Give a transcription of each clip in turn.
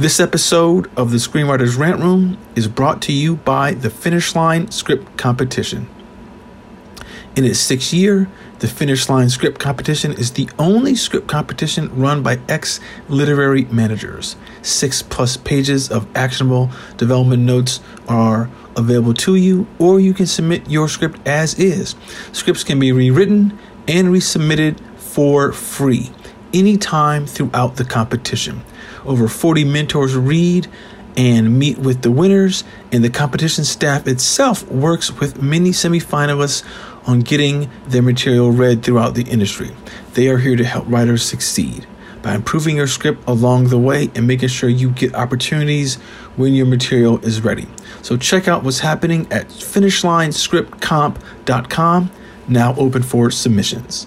This episode of the Screenwriters Rant Room is brought to you by the Finish Line Script Competition. In its sixth year, the Finish Line Script Competition is the only script competition run by ex literary managers. Six plus pages of actionable development notes are available to you, or you can submit your script as is. Scripts can be rewritten and resubmitted for free anytime throughout the competition. Over 40 mentors read and meet with the winners, and the competition staff itself works with many semifinalists on getting their material read throughout the industry. They are here to help writers succeed by improving your script along the way and making sure you get opportunities when your material is ready. So check out what's happening at finishlinescriptcomp.com, now open for submissions.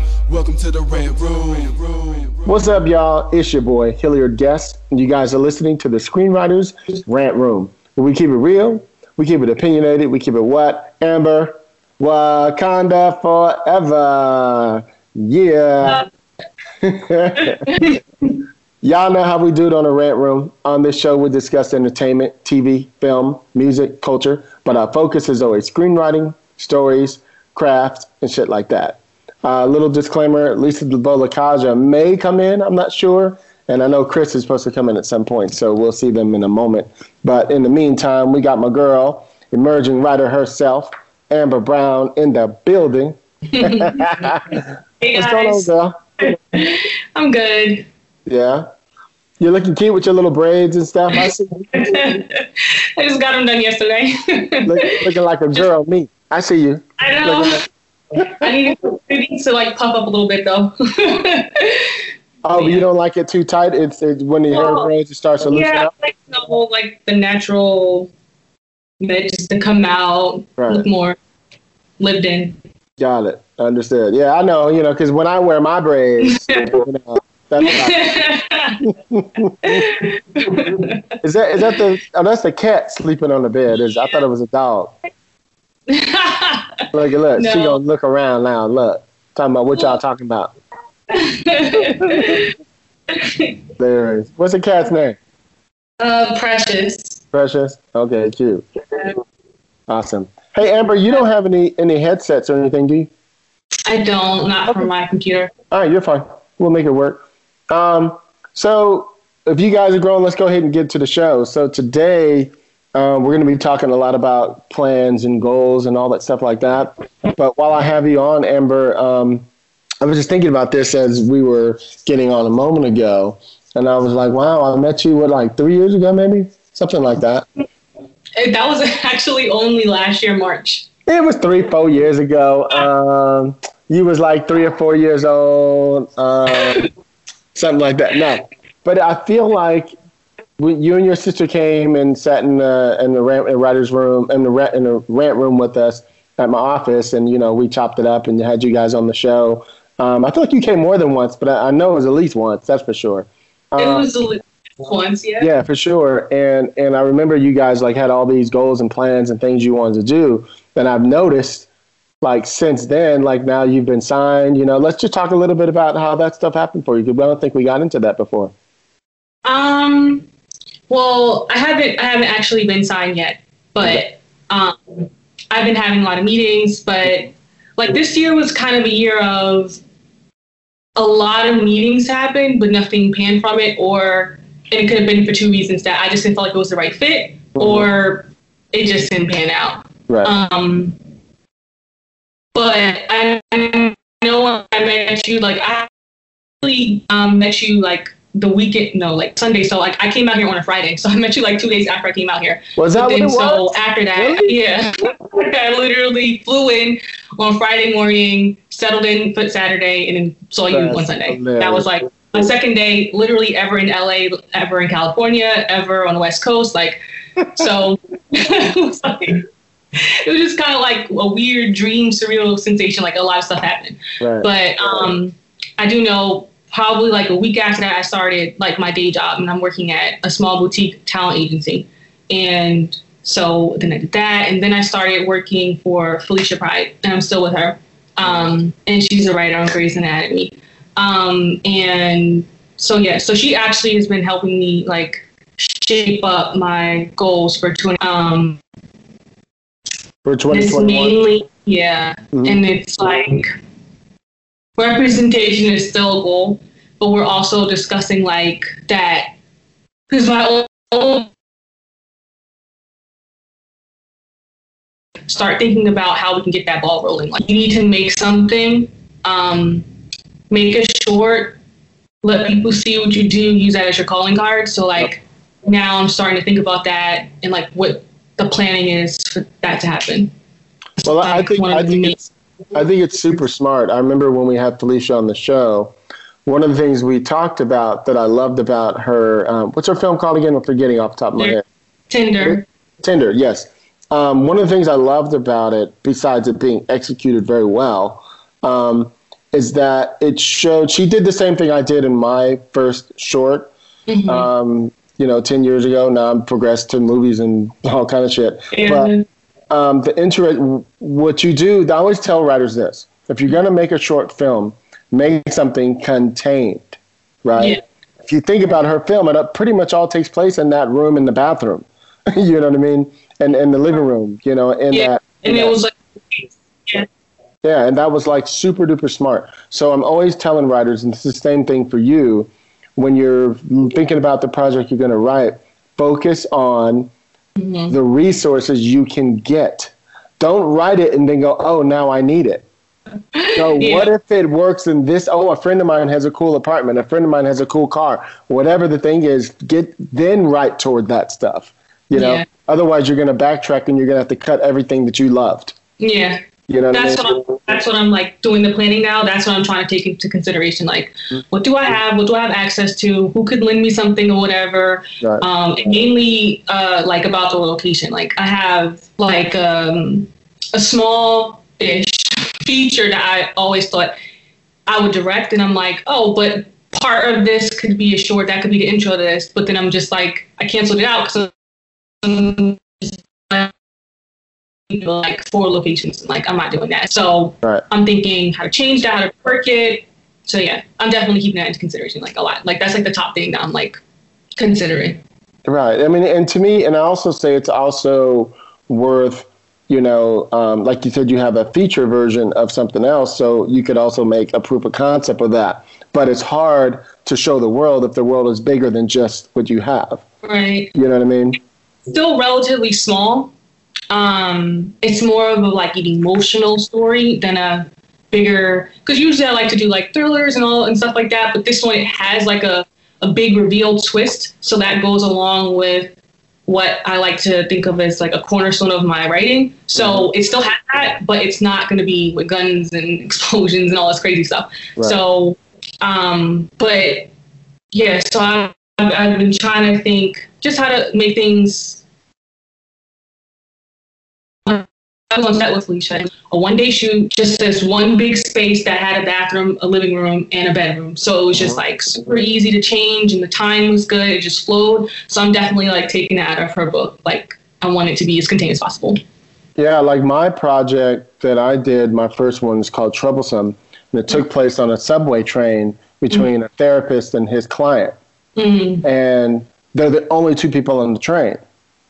Welcome to the Rant Room. What's up, y'all? It's your boy, Hilliard Guest, and you guys are listening to the Screenwriters Rant Room. We keep it real, we keep it opinionated, we keep it what? Amber, Wakanda forever. Yeah. Y'all know how we do it on the Rant Room. On this show, we discuss entertainment, TV, film, music, culture, but our focus is always screenwriting, stories, craft, and shit like that. A uh, little disclaimer: Lisa Bolekaja may come in. I'm not sure, and I know Chris is supposed to come in at some point, so we'll see them in a moment. But in the meantime, we got my girl, emerging writer herself, Amber Brown, in the building. Hey What's going on, girl? I'm good. Yeah, you're looking cute with your little braids and stuff. I see I just got them done yesterday. look, looking like a girl. Me, I see you. I know. I need it to like puff up a little bit though. Oh, you don't like it too tight. It's, it's when the hair Well, braids, it starts to loosen yeah, up. like the whole like the natural just to come out, Right. look more lived in. Got it. Understood. Yeah, I know. You know, because when I wear my braids, you know, that's is that is that the oh, that's the cat sleeping on the bed? Is I thought it was a dog. Look, at look, she gonna look around now. Look, talking about what y'all talking about. There it is. What's the cat's name? uh, precious. Precious. Okay, cute. Awesome. Hey, Amber, you don't have any any headsets or anything, do you? I don't, not from my computer. All right, you're fine. We'll make it work. Um, so, if you guys are growing, let's go ahead and get to the show. So, today um, we're going to be talking a lot about plans and goals and all that stuff like that. But while I have you on, Amber, um, I was just thinking about this as we were getting on a moment ago. And I was like, wow, I met you, what, like three years ago, maybe? Something like that. That was actually only last year, March. It was three, four years ago. Um, you was like three or four years old, um, something like that. No, but I feel like you and your sister came and sat in the in the rant, in writers' room in the in the rant room with us at my office, and you know we chopped it up and had you guys on the show. Um, I feel like you came more than once, but I, I know it was at least once. That's for sure. It Um, was a li- once, yeah. yeah, for sure. And and I remember you guys like had all these goals and plans and things you wanted to do. And I've noticed like since then, like now you've been signed. You know, let's just talk a little bit about how that stuff happened for you because I don't think we got into that before. Um, well, I haven't I haven't actually been signed yet, but um, I've been having a lot of meetings. But like this year was kind of a year of a lot of meetings happened, but nothing panned from it, or it could have been for two reasons that I just didn't feel like it was the right fit, or it just didn't pan out. Right. Um, but I know I met you, like I really um, met you like the weekend, no, like Sunday. So like I came out here on a Friday. So I met you like two days after I came out here. Was that But what then, it was? After that, Really? yeah, I literally flew in on Friday morning, settled in for Saturday, and then saw you That's on Sunday. hilarious. That was like my second day, literally ever in LA, ever in California, ever on the West Coast. Like, so it was like, it was just kind of like a weird dream, surreal sensation. Like a lot of stuff happened. Right. But um, I do know probably like a week after that, I started like my day job, and I'm working at a small boutique talent agency. And so then I did that, and then I started working for Felicia Pride, and I'm still with her. Um, and she's a writer on Grey's Anatomy. Um, and so yeah, so she actually has been helping me like shape up my goals for 20. Um, For it's 2021. mainly yeah, Mhm. and it's like representation is still a goal, but we're also discussing like that because my own- start thinking about how we can get that ball rolling. Like you need to make something, um, make a short, let people see what you do, use that as your calling card. So like now I'm starting to think about that and like what the planning is for that to happen. Well, I think I think it's I think it's super smart. I remember when we had Felicia on the show. One of the things we talked about that I loved about her, um, what's her film called again? I'm forgetting off the top of my head. Tender. Tender, yes. Um, one of the things I loved about it, besides it being executed very well, um, is that it showed she did the same thing I did in my first short. Mhm. Um, you know, ten years ago. Now I'm progressed to movies and all kind of shit. But and um, the interest, what you do, I always tell writers this: if you're going to make a short film, make something contained, right? Yeah. If you think about her film, it uh, pretty much all takes place in that room in the bathroom. you know what I mean? And in the living room, you know, in Yeah, that. and it that- was like yeah, yeah, and that was like super duper smart. So I'm always telling writers, and it's the same thing for you, when you're thinking about the project you're going to write, focus on Mhm. the resources you can get. Don't write it and then go, oh, now I need it. So Yeah. what if it works in this? Oh, a friend of mine has a cool apartment. A friend of mine has a cool car. Whatever the thing is, get then write toward that stuff. You know, Yeah. otherwise you're going to backtrack and you're going to have to cut everything that you loved. yeah. You know what That's I mean? what I'm, that's what I'm like doing the planning now. That's what I'm trying to take into consideration. Like, what do I have? What do I have access to? Who could lend me something or whatever? Right. Um, and mainly, uh, like about the location. Like, I have like um, a small-ish feature that I always thought I would direct, and I'm like, oh, but part of this could be a short. That could be the intro to this. But then I'm just like, I canceled it out because like four locations. And like I'm not doing that. So Right. I'm thinking how to change that, how to work it. So yeah, I'm definitely keeping that into consideration, like a lot. Like that's like the top thing that I'm like considering. Right. I mean, and to me, and I also say it's also worth, you know, um, like you said, you have a feature version of something else, so you could also make a proof of concept of that. But it's hard to show the world if the world is bigger than just what you have. Right. You know what I mean? Still relatively small. Um, it's more of a like an emotional story than a bigger because usually I like to do like thrillers and all and stuff like that. But this one it has like a, a big reveal twist. So that goes along with what I like to think of as like a cornerstone of my writing. So it still has that, but it's not going to be with guns and explosions and all this crazy stuff. Right. So, um, but yeah, so I, I've, I've been trying to think just how to make things. Was on set with Felicia. A one day shoot, just this one big space that had a bathroom, a living room, and a bedroom. So it was just like super easy to change, and the time was good. It just flowed. So I'm definitely like taking that out of her book. Like I want it to be as contained as possible. Yeah, like my project that I did, my first one is called Troublesome, and it took place on a subway train between a therapist and his client. Mm, And they're the only two people on the train.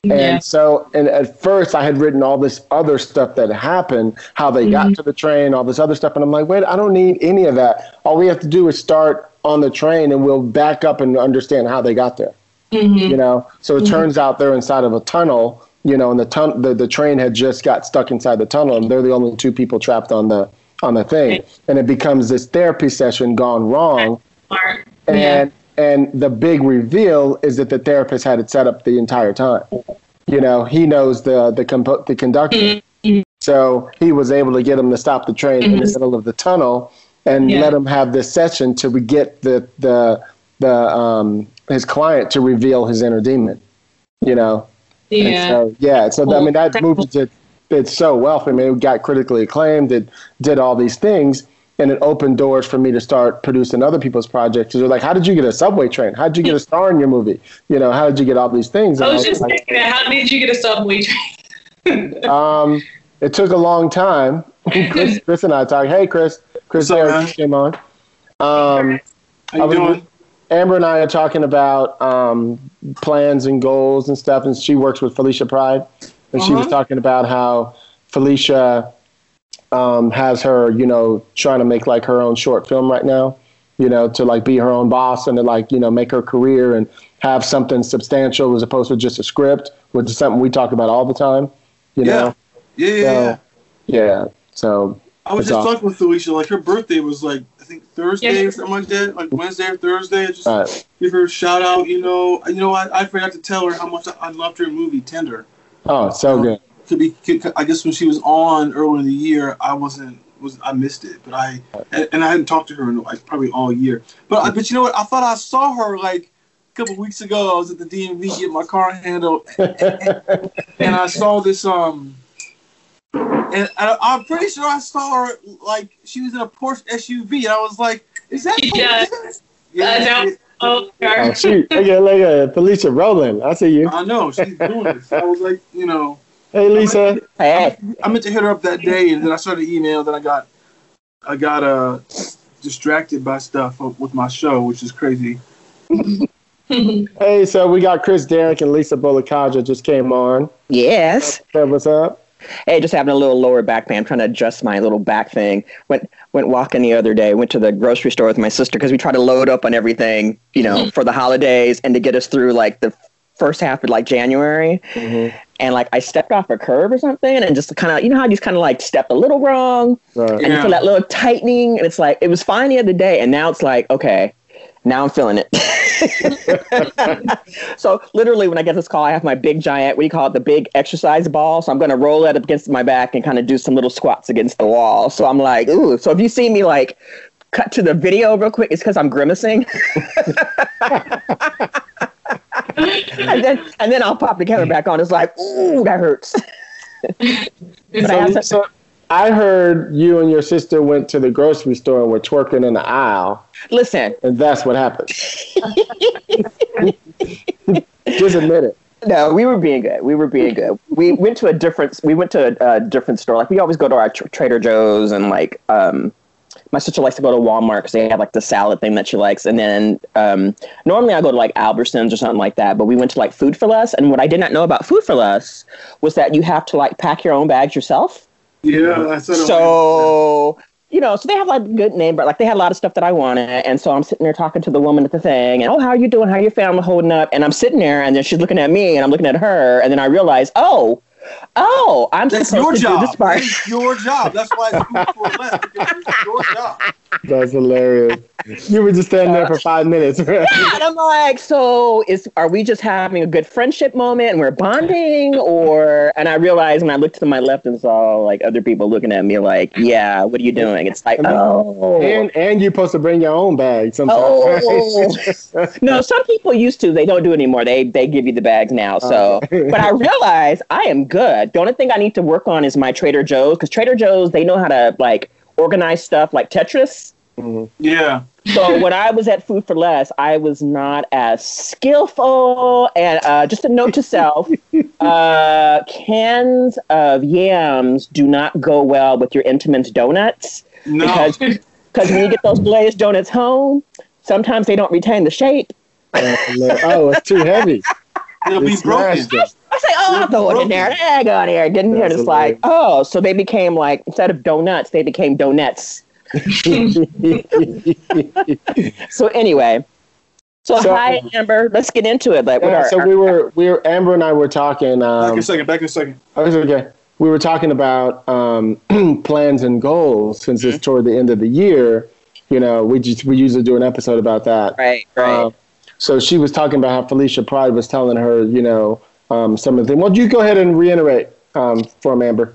And yeah. so, and at first, I had written all this other stuff that happened, how they got mm-hmm. to the train, all this other stuff. And I'm like, wait, I don't need any of that. All we have to do is start on the train and we'll back up and understand how they got there. Mm-hmm. You know? So it mm-hmm. turns out they're inside of a tunnel, you know, and the, tun- the, the train had just got stuck inside the tunnel and they're the only two people trapped on the, on the thing. Right. And it becomes this therapy session gone wrong Smart. and yeah. And the big reveal is that the therapist had it set up the entire time. You know, he knows the the compo- the conductor, Mm-hmm. so he was able to get him to stop the train in the middle of the tunnel and Yeah. let him have this session to get the the the um his client to reveal his inner demon. You know, Yeah. so, yeah. So I mean, that movie did did so well for me. It got critically acclaimed. It did all these things, and it opened doors for me to start producing other people's projects. They're like, "How did you get a subway train? How did you get a star in your movie? You know, how did you get all these things?" I was I just like, thinking, how did you get a subway train? um, it took a long time. Chris, Chris and I talked. Hey, Chris. Chris What's up, Harris came on. Um, How you I was- doing? Amber and I are talking about um, plans and goals and stuff, and she works with Felicia Pride, and she was Uh-huh. talking about how Felicia um, has her, you know, trying to make like her own short film right now, you know, to like be her own boss and to like, you know, make her career and have something substantial as opposed to just a script, which is something we talk about all the time, you Yeah. know. Yeah, yeah, So, yeah. yeah. So I was just awesome. talking with Felicia. Like her birthday was like I think Thursday Yeah. or something like that, like Wednesday or Thursday. Just all right. give her a shout out. You know, you know, I, I forgot to tell her how much I, I loved her movie Tender. Oh, so good. Could be, could, I guess when she was on earlier in the year, I wasn't was I missed it, but I and, and I hadn't talked to her in like probably all year. But I, but you know what? I thought I saw her like a couple weeks ago. I was at the DMV getting my car handled, and I saw this um. And I, I'm pretty sure I saw her like she was in a Porsche SUV, and I was like, "Is that?" Yeah. yeah, Uh, yeah. Oh, Oh, shoot. Look at, look at Felicia rolling. I see you. I know she's doing this. I was like, you know, Hey, Lisa. Hey, I meant to hit her up that day, and then I started email. Then I got, I got uh distracted by stuff with my show, which is crazy. Hey, so we got Chris Derrick and Lisa Bolekaja just came on. yes. Hey, what's up? Hey, just having a little lower back pain. I'm trying to adjust my little back thing. Went went walking the other day. Went to the grocery store with my sister because we try to load up on everything, you know, for the holidays and to get us through like the first half of like January. Mm-hmm. And like I stepped off a curb or something and just kind of, you know how you just kind of like stepped a little wrong Right. and you feel that little tightening and it's like it was fine the other day and now it's like okay now i'm feeling it so literally when i get this call i have my big giant what do you call it the big exercise ball so i'm going to roll it up against my back and kind of do some little squats against the wall so i'm like ooh so if you see me like cut to the video real quick it's because i'm grimacing and then and then i'll pop the camera back on it's like ooh that hurts So, Lisa, I heard you and your sister went to the grocery store and were twerking in the aisle, listen and that's what happened. just admit it. No, we were being good. We were being good. We went to a different. We went to a, a different store. Like we always go to our tr- Trader Joe's and like um, my sister likes to go to Walmart because they have like the salad thing that she likes. And then um, normally I go to like Albertsons or something like that. But we went to like Food for Less. And what I did not know about Food for Less was that you have to like pack your own bags yourself. Yeah, I said. So you know, so they have like a good name, but like they had a lot of stuff that I wanted. And so I'm sitting there talking to the woman at the thing, and oh, how are you doing? How are your family holding up? And I'm sitting there, and then she's looking at me, and I'm looking at her, and then I realize, oh, oh, I'm That's supposed your to job. do this part. That's your job. That's why it's food for less. It's your job. That's hilarious. You were just standing there for five minutes. Right? and I'm like, so is are we just having a good friendship moment and we're bonding, or? And I realized when I looked to my left and saw like other people looking at me, like, yeah, what are you doing? It's like, oh, And and you're supposed to bring your own bag sometimes. Oh. right? No, some people used to. They don't do it anymore. They they give you the bags now. So, uh-huh. but I realize I am good. The only thing I need to work on is my Trader Joe's because Trader Joe's they know how to like organize stuff like Tetris. Yeah. So when I was at Food for Less, I was not as skillful. And uh, just a note to self: uh, cans of yams do not go well with your Entenmann's donuts No. because because when you get those glazed donuts home, sometimes they don't retain the shape. oh, it's too heavy. It'll be It's broken. smashed. I say, oh, I'll throw it in there. There, go in there. Didn't hear. That's It's like, oh, so they became like instead of donuts, they became donuts. So anyway, so, So- hi Amber. Let's get into it. Like, what Yeah, are, so we were we were Amber and I were talking. Back Um, in a second. Back in a second. okay. We were talking about um, plans and goals since Mm-hmm. it's toward the end of the year. You know, we just we usually do an episode about that. right, right. Um, So she was talking about how Felicia Pride was telling her, you know, um, some of the things. Well, you go ahead and reiterate um, for Amber.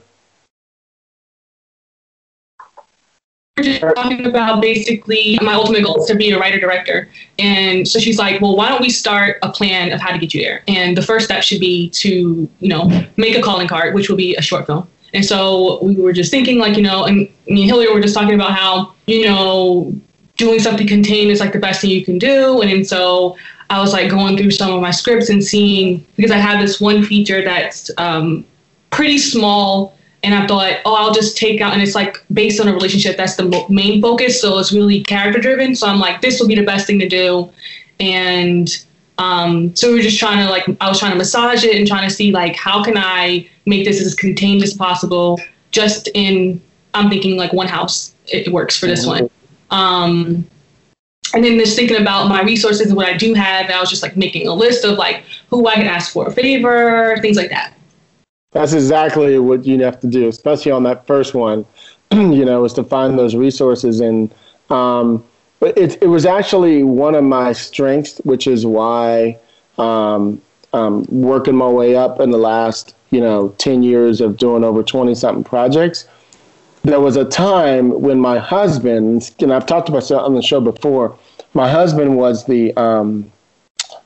Just talking about basically my ultimate goal is to be a writer director. And so she's like, well, why don't we start a plan of how to get you there? And the first step should be to, you know, make a calling card, which will be a short film. And so we were just thinking, like, you know, and me and Hilliard were just talking about how, you know, doing something contained is like the best thing you can do. And, and so I was like going through some of my scripts and seeing, because I have this one feature that's um, pretty small and I thought, oh, I'll just take out, and it's like based on a relationship. That's the main focus, so it's really character driven. So I'm like, this will be the best thing to do, and um, so we were just trying to like, I was trying to massage it and trying to see like, how can I make this as contained as possible, just in, I'm thinking like one house, it, it works for this one. Um, and then just thinking about my resources and what I do have, I was just like making a list of like who I can ask for a favor, things like that. That's exactly what you have to do, especially on that first one. you know, is to find those resources, and um, but it it was actually one of my strengths, which is why um, um, working my way up in the last you know ten years of doing over twenty something projects. There was a time when my husband, and I've talked about it on the show before. My husband was the um,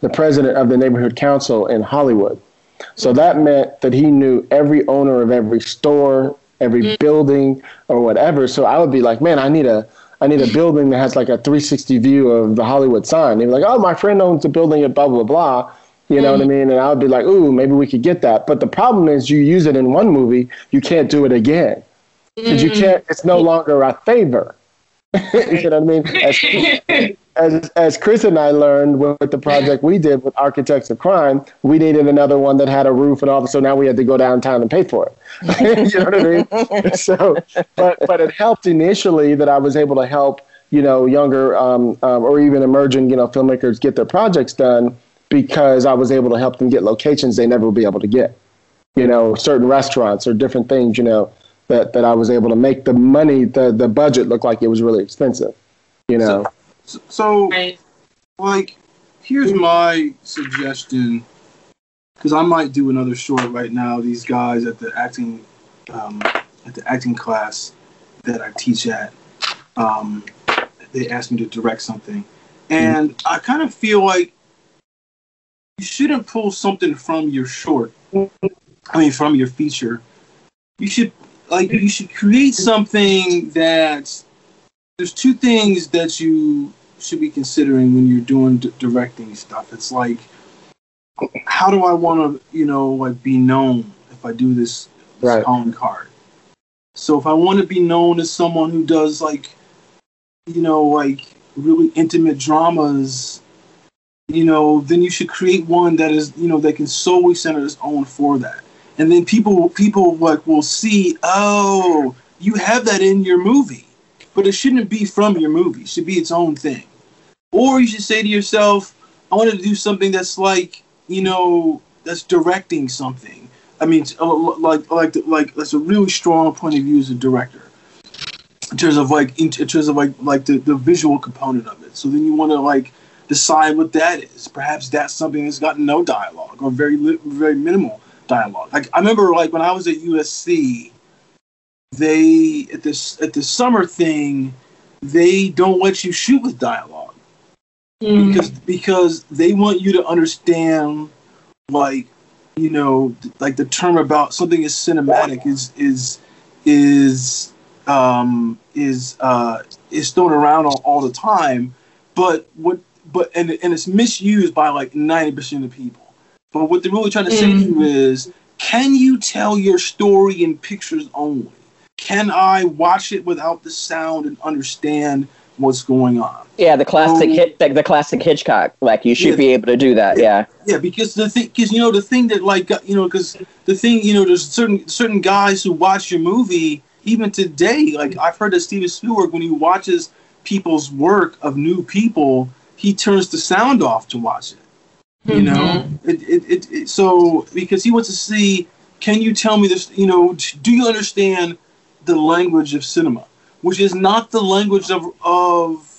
the president of the neighborhood council in Hollywood. So that meant that he knew every owner of every store, every mm. building, or whatever. So I would be like, man, I need a I need a building that has like a 360 view of the Hollywood sign. He'd be like, oh, my friend owns a building at blah blah blah. You know mm. what I mm. mean? And I would be like, ooh, maybe we could get that. But the problem is, you use it in one movie, you can't do it again because you can't. It's no longer a favor. you know what I mean? As, as, as Chris and I learned with, the project we did with Architects of Crime, we needed another one that had a roof and all. So now we had to go downtown and pay for it. you know what I mean? So, but but it helped initially that I was able to help you know younger um, um, or even emerging you know filmmakers get their projects done because I was able to help them get locations they never would be able to get. You know, certain restaurants or different things. You know that that I was able to make the money, the the budget look like it was really expensive. You know. So, so right. like, here's my suggestion, because I might do another short right now. These guys at the acting, um, at the acting class that I teach at, um, they asked me to direct something, and mm. I kind of feel like you shouldn't pull something from your short. I mean, from your feature. You should like you should create something that there's two things that you should be considering when you're doing d- directing stuff. It's like how do I want to, you know, like be known if I do this, this right. calling card? So if I want to be known as someone who does like, you know, like really intimate dramas, you know, then you should create one that is, you know, that can solely center its own for that and then people people like will see, oh, you have that in your movie, but it shouldn't be from your movie. It should be its own thing. Or you should say to yourself, I want to do something that's like, you know, that's directing something. I mean, uh, like like like that's a really strong point of view as a director in terms of like in, terms of like like the, the visual component of it. So then you want to like decide what that is. Perhaps that's something that's got no dialogue or very very minimal dialogue. Like I remember, like when I was at USC, they at this at the summer thing, they don't let you shoot with dialogue mm. because because they want you to understand, like you know, like the term about something is cinematic is is is um, is uh, is thrown around all, all the time, but what but and and it's misused by like ninety percent of people. But what they're really trying to say mm. to you mm. is, can you tell your story in pictures only? Can I watch it without the sound and understand what's going on? Yeah, the classic um, hit, the, the, classic Hitchcock. Like you should yeah, be able to do that. Yeah. Yeah, because the thing, because you know the thing that like you know, because the thing you know, there's certain certain guys who watch your movie even today. Like I've heard that Steven Spielberg, when he watches people's work of new people, he turns the sound off to watch it. You mm-hmm. know, it, it, it, it, so because he wants to see, can you tell me this? You know, do you understand the language of cinema, which is not the language of of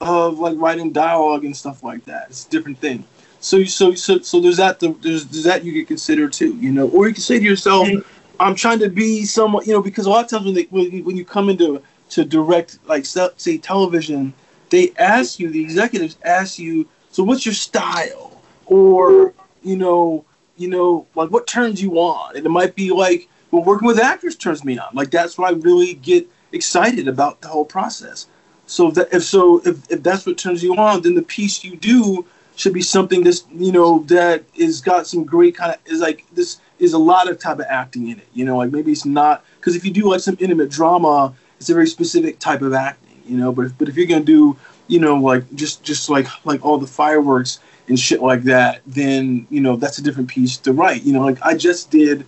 of like writing dialogue and stuff like that. It's a different thing. So so so so there's that there's, there's that you could consider too, you know, or you can say to yourself, mm-hmm. I'm trying to be someone, you know, because a lot of times when they when you, when you come into to direct like say television, they ask you the executives ask you, so what's your style, or you know you know like what turns you on, and it might be like well working with actors turns me on, like that's what I really get excited about the whole process. So that if so if, if that's what turns you on, then the piece you do should be something that's you know that is got some great kind of is like this is a lot of type of acting in it. You know, like maybe it's not because if you do like some intimate drama, it's a very specific type of acting. You know, but if, but if you're gonna do you know like just just like like all the fireworks and shit like that, then you know that's a different piece to write. You know, like I just did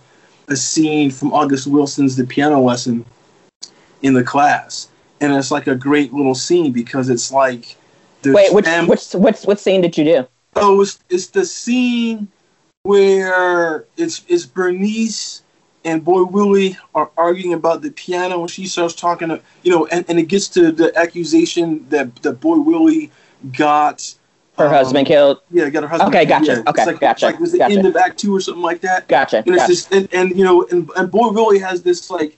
a scene from August Wilson's The Piano Lesson in the class and it's like a great little scene because it's like. Wait, which fam- which which what scene did you do? Oh, it's it's the scene where it's it's Berniece and Boy Willie are arguing about the piano, and she starts talking to you know, and, and it gets to the accusation that that Boy Willie got. Her um, husband killed. Yeah, got her husband. Okay, gotcha. Yeah, okay, like, gotcha. Like was the gotcha. end of Act Two or something like that. Gotcha. And it's gotcha. just and, and you know and, and Boy Willie has this like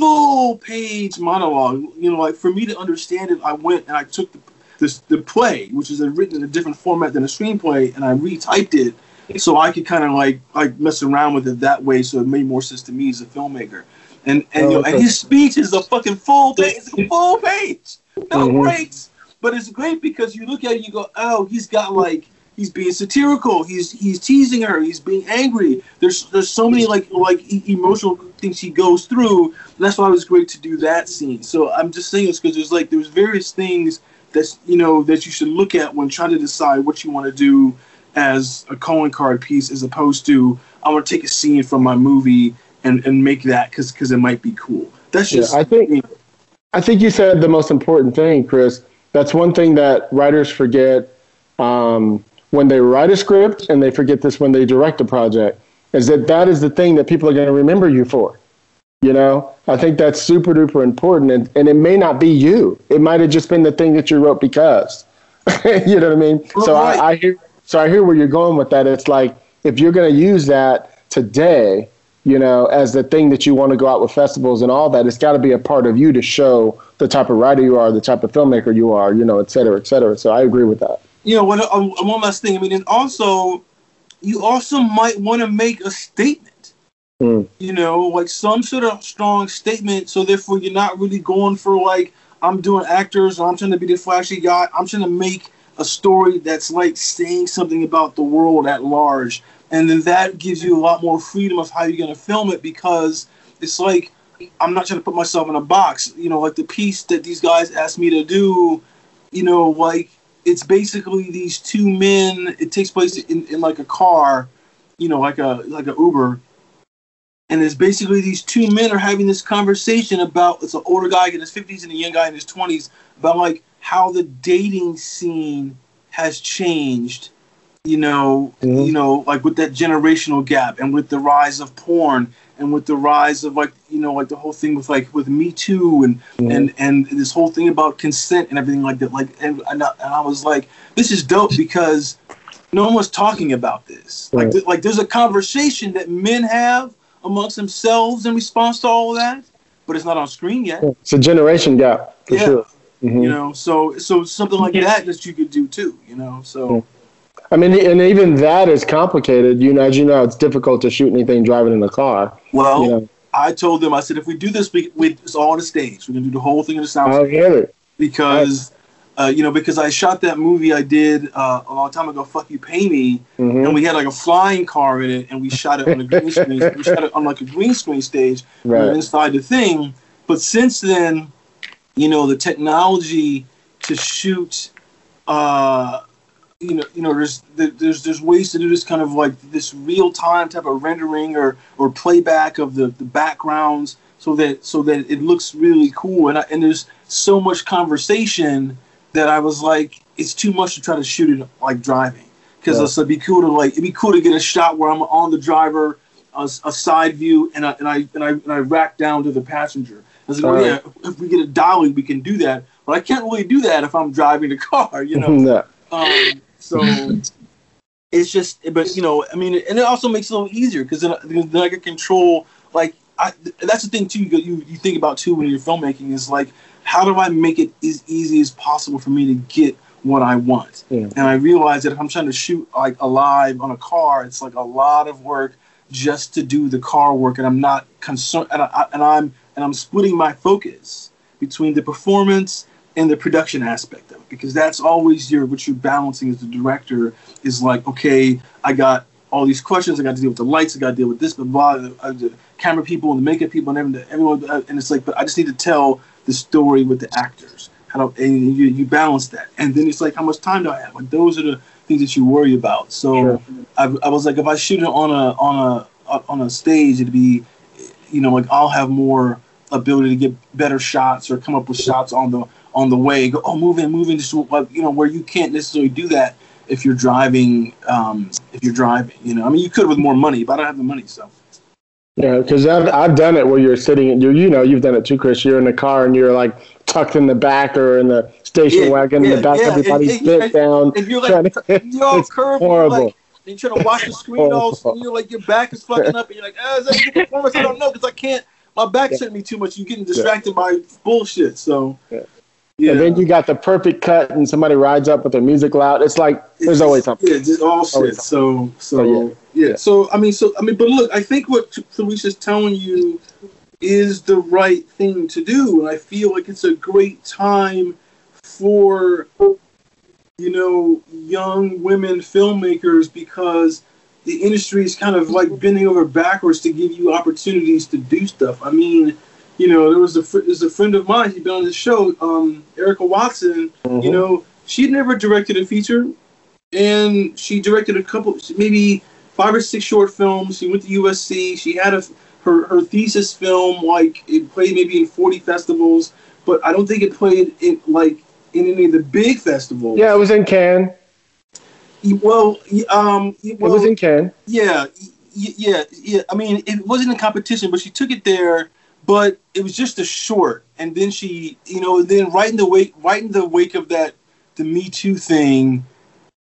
full page monologue. You know, like for me to understand it, I went and I took the this, the play, which is written in a different format than a screenplay, and I retyped it so I could kind of like like mess around with it that way, so it made more sense to me as a filmmaker. And and, oh, you know, and his speech is a fucking full page. It's a full page, no mm-hmm. breaks. But it's great because you look at it, you go, oh, he's got like he's being satirical. He's he's teasing her. He's being angry. There's there's so many like like emotional things he goes through. That's why it was great to do that scene. So I'm just saying this because there's like there's various things that's you know that you should look at when trying to decide what you want to do as a calling card piece as opposed to I want to take a scene from my movie and, and make that because because it might be cool. That's just yeah, I think you know. I think you said the most important thing, Chris. That's one thing that writers forget um, when they write a script, and they forget this when they direct a project. Is that that is the thing that people are going to remember you for? You know, I think that's super duper important, and, and it may not be you. It might have just been the thing that you wrote because. you know what I mean? so right. I, I hear so I hear where you're going with that. It's like if you're going to use that today, you know, as the thing that you want to go out with festivals and all that, it's got to be a part of you to show the type of writer you are, the type of filmmaker you are, you know, et cetera, et cetera. So I agree with that. You know, one, um, one last thing. I mean, and also, you also might want to make a statement. Mm. You know, like some sort of strong statement. So therefore, you're not really going for like I'm doing actors or I'm trying to be the flashy guy. I'm trying to make a story that's like saying something about the world at large. And then that gives you a lot more freedom of how you're going to film it because it's like I'm not trying to put myself in a box. You know, like the piece that these guys asked me to do, you know, like it's basically these two men. It takes place in, in like a car, you know, like a like a Uber. And it's basically these two men are having this conversation about it's an older guy in his 50s and a young guy in his 20s about like how the dating scene has changed you know mm-hmm. you know like with that generational gap and with the rise of porn and with the rise of like you know like the whole thing with like with me too and mm-hmm. and and this whole thing about consent and everything like that like and, and, I, and I was like this is dope because no one was talking about this right. like th- like there's a conversation that men have amongst themselves in response to all of that but it's not on screen yet it's a generation gap for yeah. sure Mm-hmm. You know, so so something like that that you could do too. You know, so. I mean, and even that is complicated. You know, as you know, it's difficult to shoot anything driving in a car. Well, you know. I told them, I said, if we do this, we, we it's all on the stage. We're gonna do the whole thing in the sound. I get it. Because, uh, you know, because I shot that movie I did uh, a long time ago, "Fuck You, Pay Me," mm-hmm. and we had like a flying car in it, and we shot it on a green screen. we shot it on like a green screen stage right. inside the thing. But since then, you know, the technology to shoot, uh, you know, you know, there's there's there's ways to do this kind of like this real time type of rendering or or playback of the, the backgrounds so that so that it looks really cool. And I, and there's so much conversation that I was like, it's too much to try to shoot it like driving because yeah. it'd be cool to like it'd be cool to get a shot where I'm on the driver, a, a side view, and I and I and I and I rack down to the passenger. I was like, oh, yeah, if we get a dolly, we can do that. but I can't really do that if I'm driving the car, you know. No. Um, so it's just, but you know, I mean, and it also makes it a little easier because then, then I can control. Like, I, that's the thing too. You, you you think about too when you're filmmaking is like, how do I make it as easy as possible for me to get what I want? Yeah. And I realize that if I'm trying to shoot like alive on a car, it's like a lot of work just to do the car work, and I'm not concerned, and, I, and I'm and I'm splitting my focus between the performance and the production aspect of it because that's always your what you're balancing as the director is like okay I got all these questions I got to deal with the lights I got to deal with this blah blah, blah the, uh, camera people and the makeup people and everyone, everyone uh, and it's like but I just need to tell the story with the actors. How to, and you, you balance that. And then it's like how much time do I have? Like those are the things that you worry about. So Sure. I, I was like if I shoot it on a on a on a stage it'd be you know like I'll have more ability to get better shots or come up with shots on the on the way. Go, oh, move in, move in. Just you know, where you can't necessarily do that if you're driving. Um, if you're driving, you know, I mean, you could with more money, but I don't have the money, so. Yeah, because I've, I've done it where you're sitting, you you know, you've done it too, Chris. You're in the car and you're like tucked in the back or in the station Yeah, wagon in the back. yeah, Everybody's and- sit and- down. And you're trying like, to- you're all curved, horrible. like, and you're trying to watch the screen all, and you're like, your back is fucking up, and you're like, ah, is that a good performance? I don't know, because I can't, my back's hurting me too much. You're getting distracted by bullshit, so. Yeah. And then you got the perfect cut, and somebody rides up with their music loud. It's like there's always something. Yeah, just all shit. So, so, So, yeah. yeah. So I mean, so I mean, but look, I think what Felicia's telling you is the right thing to do, and I feel like it's a great time for you know young women filmmakers because the industry is kind of like bending over backwards to give you opportunities to do stuff. I mean. You know, there was a fr- there's a friend of mine. He'd been on the show, um, Erica Watson. You Mhm. know, she'd never directed a feature, and she directed a couple, maybe five or six short films. She went to USC. She had a her her thesis film like it played maybe in forty festivals, but I don't think it played in like in any of the big festivals. Yeah, it was in Cannes. Well, um, y- It was in Cannes. yeah, yeah, yeah. I mean, it wasn't a competition, but she took it there. But it was just a short, and then she, you know, then right in the wake, right in the wake of that, the Me Too thing,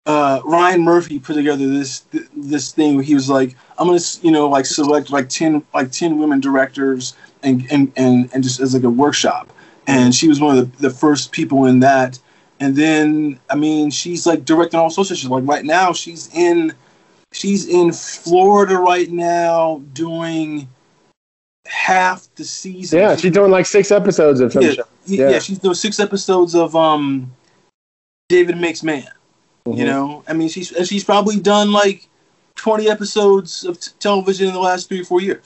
uh, Ryan Murphy put together this this thing where he was like, I'm gonna, you know, like select like ten like ten women directors and and and, and just as like a workshop, and she was one of the, the first people in that. And then, I mean, she's like directing all sorts of shit. Like right now, she's in, she's in Florida right now doing half the season. Yeah, she's doing like six episodes of some yeah, show. yeah. Yeah. she's doing six episodes of um, David Makes Man. You Mhm. know, I mean, she's and she's probably done like twenty episodes of t- television in the last three or four years.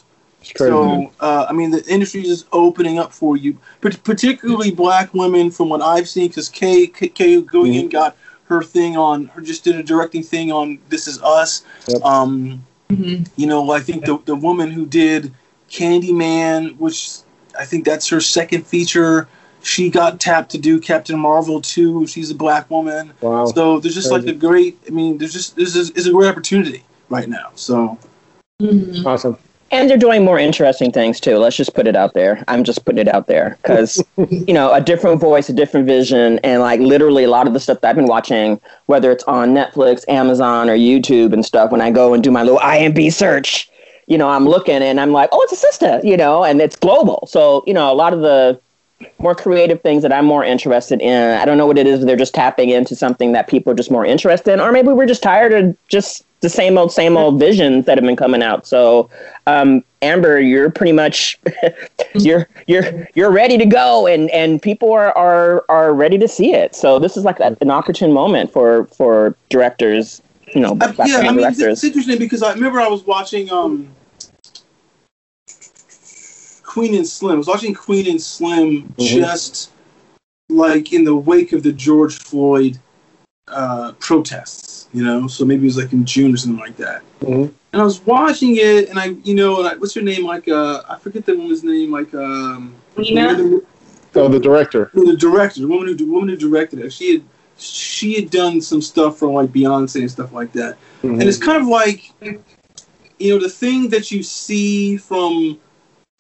Crazy. So, uh, I mean, the industry is opening up for you, but particularly black women, from what I've seen, because Kay Kay, Kay Gillian got her thing on, her just did a directing thing on This Is Us. Yep. Um, Mhm. you know, I think the the woman who did Candyman, which I think that's her second feature, she got tapped to do Captain Marvel too. She's a black woman. wow. So there's just like Crazy. a great. I mean, there's just this is, is a great opportunity right now. So Mhm. awesome. And they're doing more interesting things too. Let's just put it out there. I'm just putting it out there because, you know, a different voice, a different vision, and like literally a lot of the stuff that I've been watching, whether it's on Netflix, Amazon, or YouTube and stuff, when I go and do my little IMB search, you know, I'm looking and I'm like, oh, it's a sister, you know, and it's global. So, you know, a lot of the more creative things that I'm more interested in, I don't know what it is, they're just tapping into something that people are just more interested in, or maybe we're just tired of just the same old, same old visions that have been coming out. So, um, Amber, you're pretty much you're you're you're ready to go, and and people are are are ready to see it. So this is like a, an opportune moment for for directors, you know, black yeah, I mean, it's, it's interesting because I remember I was watching um, Queen and Slim. I was watching Queen and Slim Mhm. just like in the wake of the George Floyd uh, protests, you know. So maybe it was like in June or something like that. Mhm. And I was watching it, and I, you know, and I, what's her name? Like, uh, I forget the woman's name. Like, um, Lena? the, So the director. the director, the woman who, the woman who directed it, she had, she had done some stuff for like Beyonce and stuff like that. Mhm. And it's kind of like, you know, the thing that you see from,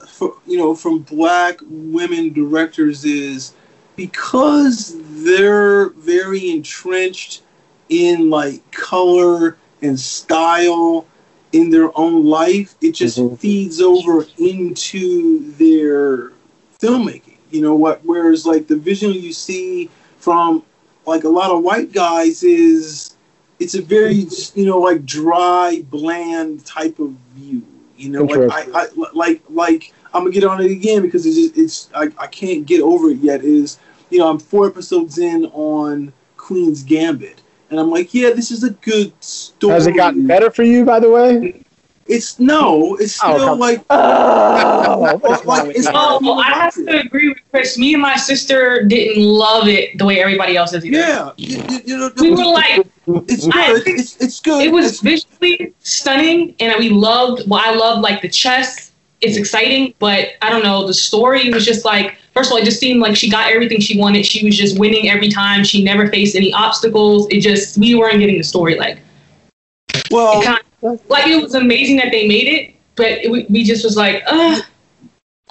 for, you know, from black women directors is because they're very entrenched in like color and style in their own life, it just Mhm. feeds over into their filmmaking. You know what? Whereas like the vision you see from like a lot of white guys is it's a very you know like dry, bland type of view. You know, like I, I like like I'm gonna get on it again because it's just it's I, I can't get over it yet. Is you know I'm four episodes in on Queen's Gambit, and I'm like, yeah, this is a good story. Has it gotten better for you, by the way? It's no, it's Oh, still come- like Oh, what is like, wrong it's you? not- Oh, I have to agree with Chris. Me and my sister didn't love it the way everybody else did. either. yeah, you, you- you know, We were like, it's good. think It's it's good. it was It's- visually stunning, and we loved. Well, I loved like the chess. It's exciting, but I don't know. The story was just like. First of all, it just seemed like she got everything she wanted. She was just winning every time. She never faced any obstacles. It just we weren't getting the story like. well, It kind of, like it was amazing that they made it, but it, we, we just was like, uh,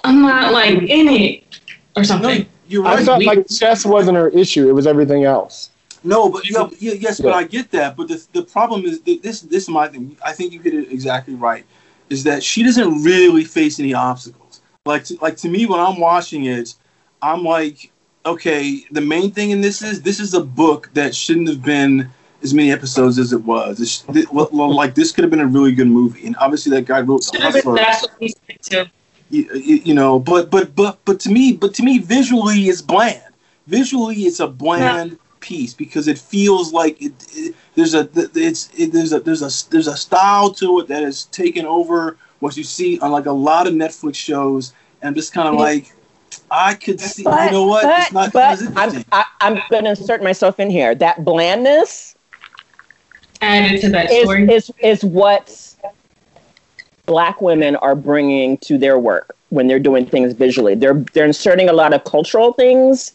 I'm not like in it or no, something. you're right. I right. felt we- like chess wasn't her issue; it was everything else. No, but yeah, yeah yes, but I get that. But the, the problem is that this this is my thing. I think you hit it exactly right. Is that she doesn't really face any obstacles. Like to, like to me, when I'm watching it, I'm like, okay, the main thing in this is this is a book that shouldn't have been as many episodes as it was. It's, th- well, well, like this could have been a really good movie, and obviously that guy wrote The Should have been- Hustler. That's what we said too. you, you you know but but but but to me but to me visually it's bland visually it's a bland piece because it feels like it, it there's a it's it, there's a there's a there's a style to it that has taken over what you see on like a lot of netflix shows and I'm just kind of like i could see you know what But, it's not but as I'm, interesting. I, I'm going to insert myself in here. That blandness Added to that story. is, is what black women are bringing to their work when they're doing things visually. They're, they're inserting a lot of cultural things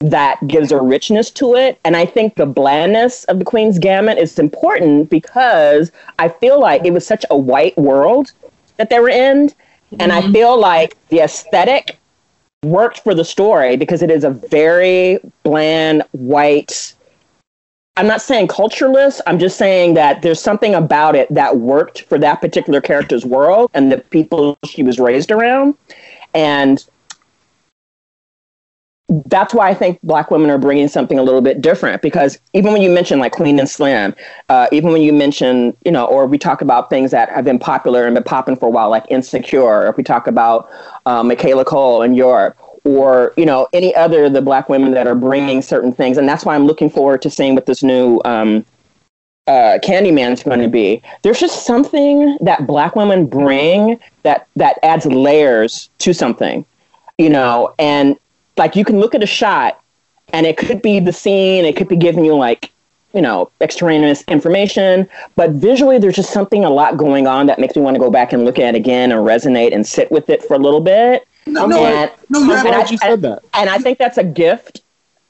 that gives a richness to it. And I think the blandness of the Queen's Gambit is important because I feel like it was such a white world that they were in. And I mm-hmm. feel like the aesthetic worked for the story because it is a very bland, white. I'm not saying cultureless. I'm just saying that there's something about it that worked for that particular character's world and the people she was raised around. And that's why I think black women are bringing something a little bit different because even when you mention like Queen and Slim, uh, even when you mention, you know, or we talk about things that have been popular and been popping for a while, like Insecure, or if we talk about uh, Michaela Coel and York, or, you know, any other the black women that are bringing certain things. And that's why I'm looking forward to seeing what this new um, uh, Candyman's going to be. There's just something that black women bring that, that adds layers to something, you know, and like you can look at a shot and it could be the scene, it could be giving you like, you know, extraneous information, but visually there's just something a lot going on that makes me want to go back and look at it again and resonate and sit with it for a little bit. No I'm no no I'm and glad I- you said that. And I think that's a gift.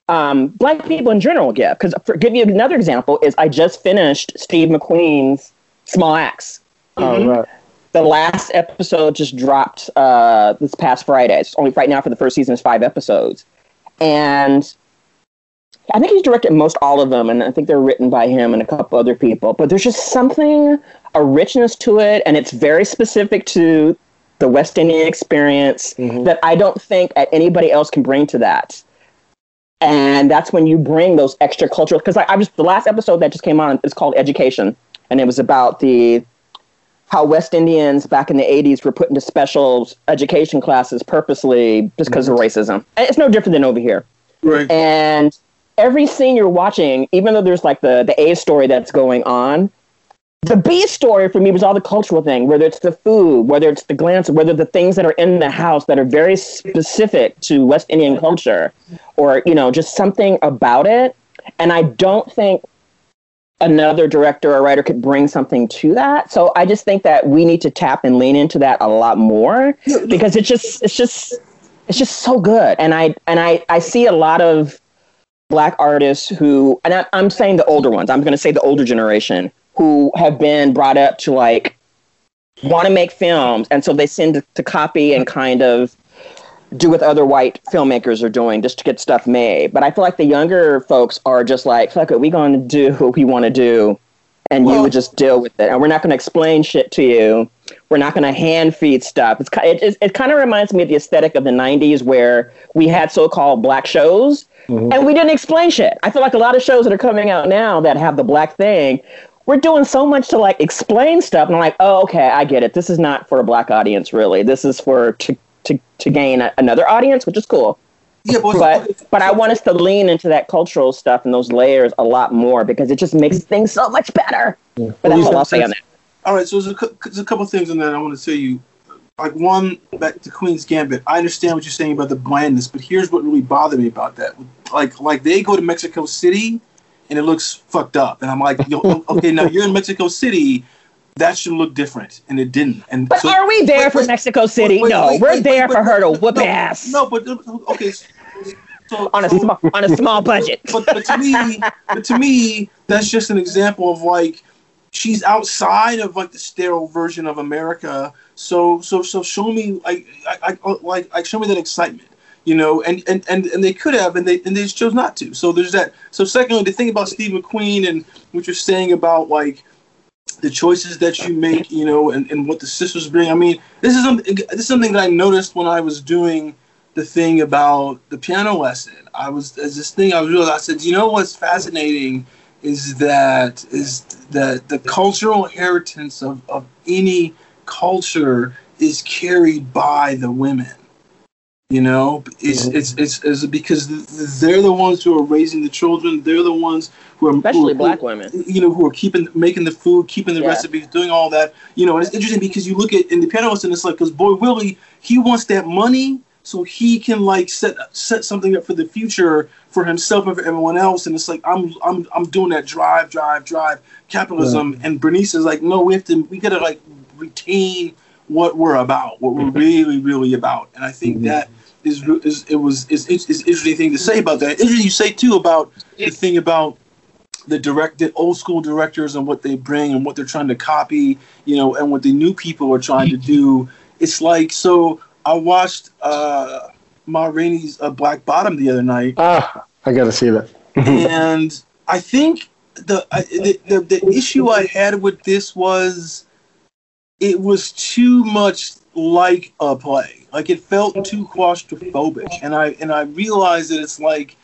Um, black people in general give. Because give you another example is I just finished Steve McQueen's Small Axe. Oh, right. The last episode just dropped uh, this past Friday. It's only right now for the first season is five episodes, and I think he's directed most all of them, and I think they're written by him and a couple other people. But there's just something, a richness to it, and it's very specific to the West Indian experience Mhm. that I don't think that anybody else can bring to that. And that's when you bring those extra cultural. Because I, I was the last episode that just came on is called Education, and it was about the how West Indians back in the 80s were put into special education classes purposely just because of racism. And it's no different than over here. right And every scene you're watching, even though there's like the, the A story that's going on, the B story for me was all the cultural thing, whether it's the food, whether it's the glance, whether the things that are in the house that are very specific to West Indian culture, or, you know, just something about it. And I don't think another director or writer could bring something to that. So I just think that we need to tap and lean into that a lot more because it's just it's just it's just so good. And I and I I see a lot of black artists who and I, I'm saying the older ones. I'm going to say the older generation who have been brought up to like want to make films and so they send to, to copy and kind of do what other white filmmakers are doing just to get stuff made. But I feel like the younger folks are just like, fuck it, we going to do what we want to do, and Well- you would just deal with it. And we're not going to explain shit to you. We're not going to hand feed stuff. It's it, it, it kind of reminds me of the aesthetic of the '90s where we had so-called black shows, mm-hmm. and we didn't explain shit. I feel like a lot of shows that are coming out now that have the black thing. We're doing so much to like explain stuff, and I'm like, oh, okay, I get it. This is not for a black audience, really. This is for to to, to gain a, another audience, which is cool. Yeah, but, But but I want us to lean into that cultural stuff and those layers a lot more because it just makes things so much better. But that's all I'll say on that. All right, so there's a, there's a couple things on that I want to tell you. Like one, back to Queen's Gambit. I understand what you're saying about the blandness, but here's what really bothered me about that. Like, like they go to Mexico City, and it looks fucked up, and I'm like, okay, now you're in Mexico City, that should look different, and it didn't. And But so- are we there wait, for wait, Mexico City? wait, wait, no, wait, we're wait, there wait, for her to no, whoop no, ass No, but okay. So, on a so- small on a small budget. but, but to me, but to me, that's just an example of like she's outside of like the sterile version of America. So so so show me like I, I like like show me that excitement, you know. And and and, and they could have, and they and they just chose not to. So there's that. So secondly, the thing about Steve McQueen and what you're saying about like the choices that you make, you know, and, and what the sisters bring. I mean, this is something this is something that I noticed when I was doing the thing about the piano lesson. I was as this thing I was realizing. I said, you know what's fascinating is that is that the cultural inheritance of, of any culture is carried by the women. You know, it's, mm-hmm. it's it's it's because they're the ones who are raising the children. They're the ones who are Especially who, black women. you know, who are keeping, making the food, keeping the Yeah. recipes, doing all that. You know, and it's interesting because you look at in the piano lesson, it's like because boy Willie, he wants that money so he can like set set something up for the future for himself and for everyone else. And it's like I'm I'm I'm doing that drive, drive, drive capitalism. And Berniece is like, no, we have to, we gotta like retain what we're about, what we're mm-hmm. really, really about. And I think mm-hmm. that is is it was is is, is interesting thing to say about that. Interesting you say too about the thing about the direct the old school directors and what they bring and what they're trying to copy, you know, and what the new people are trying to do. It's like so. I watched uh, Ma Rainey's uh, Black Bottom the other night, Ah, I got to see that. and I think the, I, the the the issue I had with this was it was too much like a play. Like it felt too claustrophobic, and I and I realized that it's like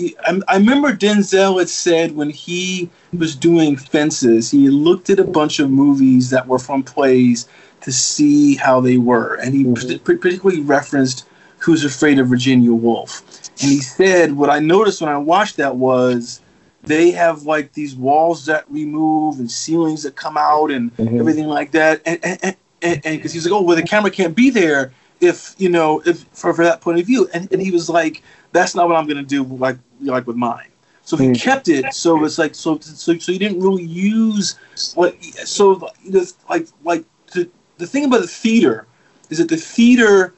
I, I remember Denzel had said when he was doing Fences, he looked at a bunch of movies that were from plays to see how they were, and he Mhm. p- particularly referenced Who's Afraid of Virginia Woolf, and he said what I noticed when I watched that was they have like these walls that remove and ceilings that come out and Mhm. everything like that, and and and because he's like, oh well, the camera can't be there if you know if for, for that point of view, and and he was like, that's not what I'm gonna do like like with mine. So he Mm. kept it. So it's like so so so you didn't really use what so like like the the thing about the theater is that the theater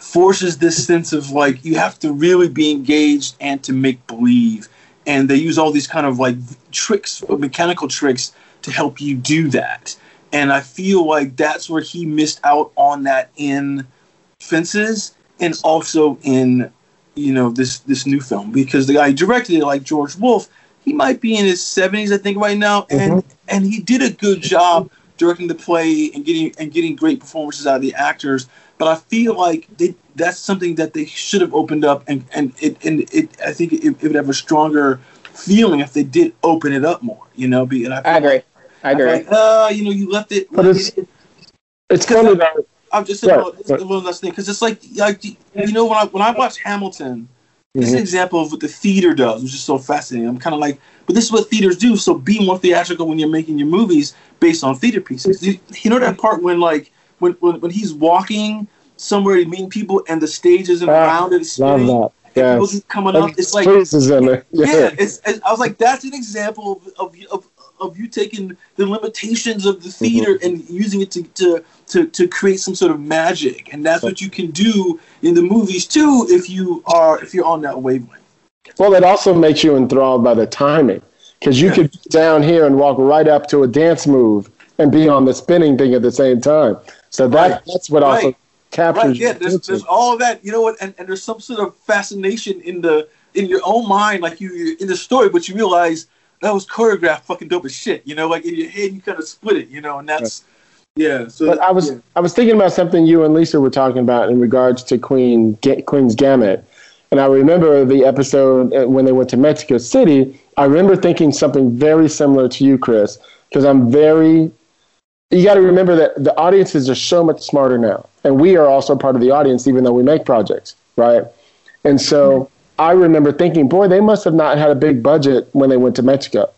forces this sense of like you have to really be engaged and to make believe and they use all these kind of like tricks mechanical tricks to help you do that and i feel like that's where he missed out on that in fences and also in you know this this new film. Because the guy who directed it like George Wolfe he might be in his 70s i think right now. And mm-hmm. and he did a good job directing the play and getting and getting great performances out of the actors. But i feel like they, that's something that they should have opened up and and it and it i think it, it would have a stronger feeling if they did open it up more you know be and i, I agree. I agree. like uh you know you left it But it's- It's funny though. I'm just saying Right, one- right. one last thing because it's like like you know when I when I watch Hamilton, this is an Mhm. example of what the theater does, which is so fascinating. I'm kind of like, but this is what theaters do. So be more theatrical when you're making your movies based on theater pieces. You, you know that part when like when, when when he's walking somewhere to meet people and the stage isn't Ah, around and it's Love spinning, that. Yes. keep coming up. It's like freezes in there. yeah, Yeah. it's, it's, I was like, that's an example of, of, of, of you taking the limitations of the theater Mm-hmm. and using it to, to, to, to create some sort of magic. And that's what you can do in the movies too if you are if you're on that wavelength. Well, it also makes you enthralled by the timing because you Yeah. could be down here and walk right up to a dance move and be on the spinning thing at the same time. So that Right. that's what also Right. captures. Right, yeah, there's, there's all of that, you know what, and, and there's some sort of fascination in the in your own mind, like you in the story, but you realize that was choreographed fucking dope as shit, you know, like in your head you kind of split it, you know, and that's yeah. So But I was yeah. I was thinking about something you and Lisa were talking about in regards to Queen Ga- Queen's Gambit. and I remember the episode uh, when they went to Mexico City. I remember thinking something very similar to you, Chris, because I'm very. You got to remember that the audiences are so much smarter now, and we are also part of the audience, even though we make projects, right? And so I remember thinking, boy, they must have not had a big budget when they went to Mexico.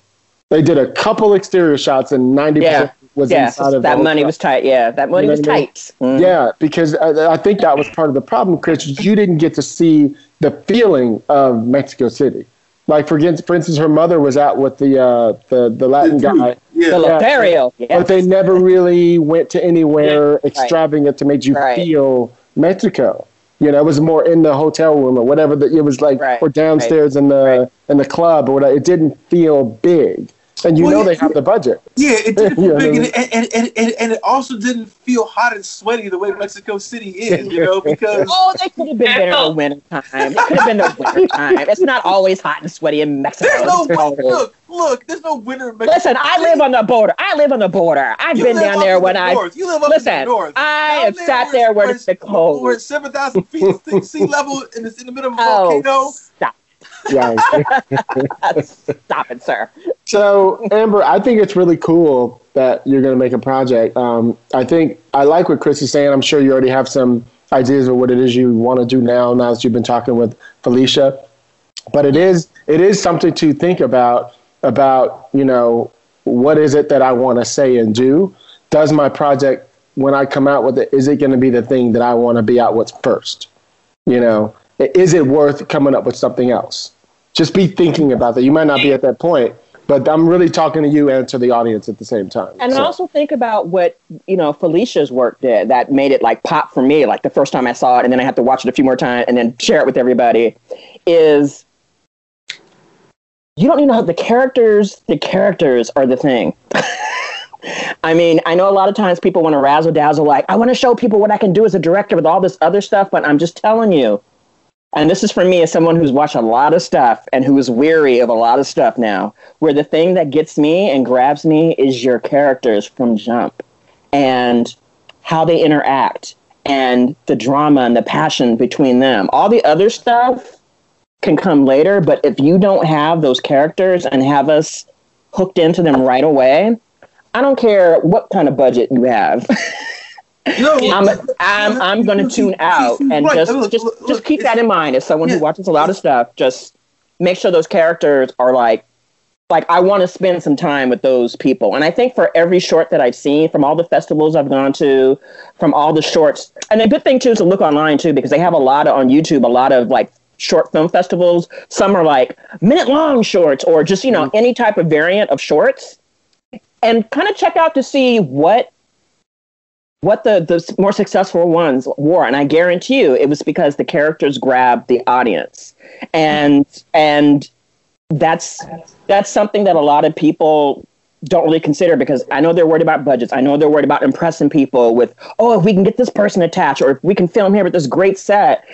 They did a couple exterior shots, and ninety Yeah. percent was Yeah, inside of that the money hotel. was tight. Yeah, that money You know was what I mean? tight. Mm. Yeah, because I, I think that was part of the problem, Chris. You didn't get to see the feeling of Mexico City. Like for instance, for instance, her mother was out with the uh, the the Latin The guy, yeah, The Yeah. Lothario. Yes. but they never really went to anywhere extravagant to make you Right. feel Mexico. You know, it was more in the hotel room or whatever. That it was like, Right, or downstairs in the right. in the club or whatever. It didn't feel big, and you Well, know yeah, they have the budget. yeah, it didn't You know feel big, what I and, and, and, and, and it also didn't feel hot and sweaty the way Mexico City is, you know, because Oh, they could have been there in the winter time. It could have been the winter time. It's not always hot and sweaty in Mexico. there's no It's cold. look, look, there's no winter in Mexico. Listen, I live on the border. I live on the border. I've You been down there when the I north. You live up in listen. the north. I have there sat there where it's the We're at 7,000 feet sea- sea level and it's in the middle of a Oh, volcano. stop, Yeah. stop it, sir. So, Amber, I think it's really cool that you're going to make a project. Um, I think I like what Chris is saying. I'm sure you already have some ideas of what it is you want to do now. Now that you've been talking with Felicia, but it is it is something to think about. About you know what is it that I want to say and do? Does my project when I come out with it is it going to be the thing that I want to be out with first? You know, is it worth coming up with something else? Just be thinking about that. You might not be at that point, but I'm really talking to you and to the audience at the same time. And So- also think about what you know Felicia's work did that made it like pop for me. Like the first time I saw it, and then I had to watch it a few more times and then share it with everybody. Is you don't even know how the characters. The characters are the thing. I mean, I know a lot of times people want to razzle dazzle, like I want to show people what I can do as a director with all this other stuff, but I'm just telling you. And this is for me as someone who's watched a lot of stuff and who is weary of a lot of stuff now, where the thing that gets me and grabs me is your characters from Jump and how they interact and the drama and the passion between them. All the other stuff can come later, but if you don't have those characters and have us hooked into them right away, I don't care what kind of budget you have. No, I'm I'm I'm going to tune out and Right, just look, just look, just keep that in mind as someone Yeah. who watches a lot of stuff. Just make sure those characters are like like I want to spend some time with those people. And I think for every short that I've seen from all the festivals I've gone to, from all the shorts, and a good thing too is to look online too because they have a lot of, on YouTube, a lot of like short film festivals. Some are like minute long shorts or just you know any type of variant of shorts, and kind of check out to see what what the the more successful ones were and i guarantee you it was because the characters grabbed the audience. And and that's that's something that a lot of people don't really consider because i know they're worried about budgets. I know they're worried about impressing people with oh if we can get this person attached or if we can film here with this great set.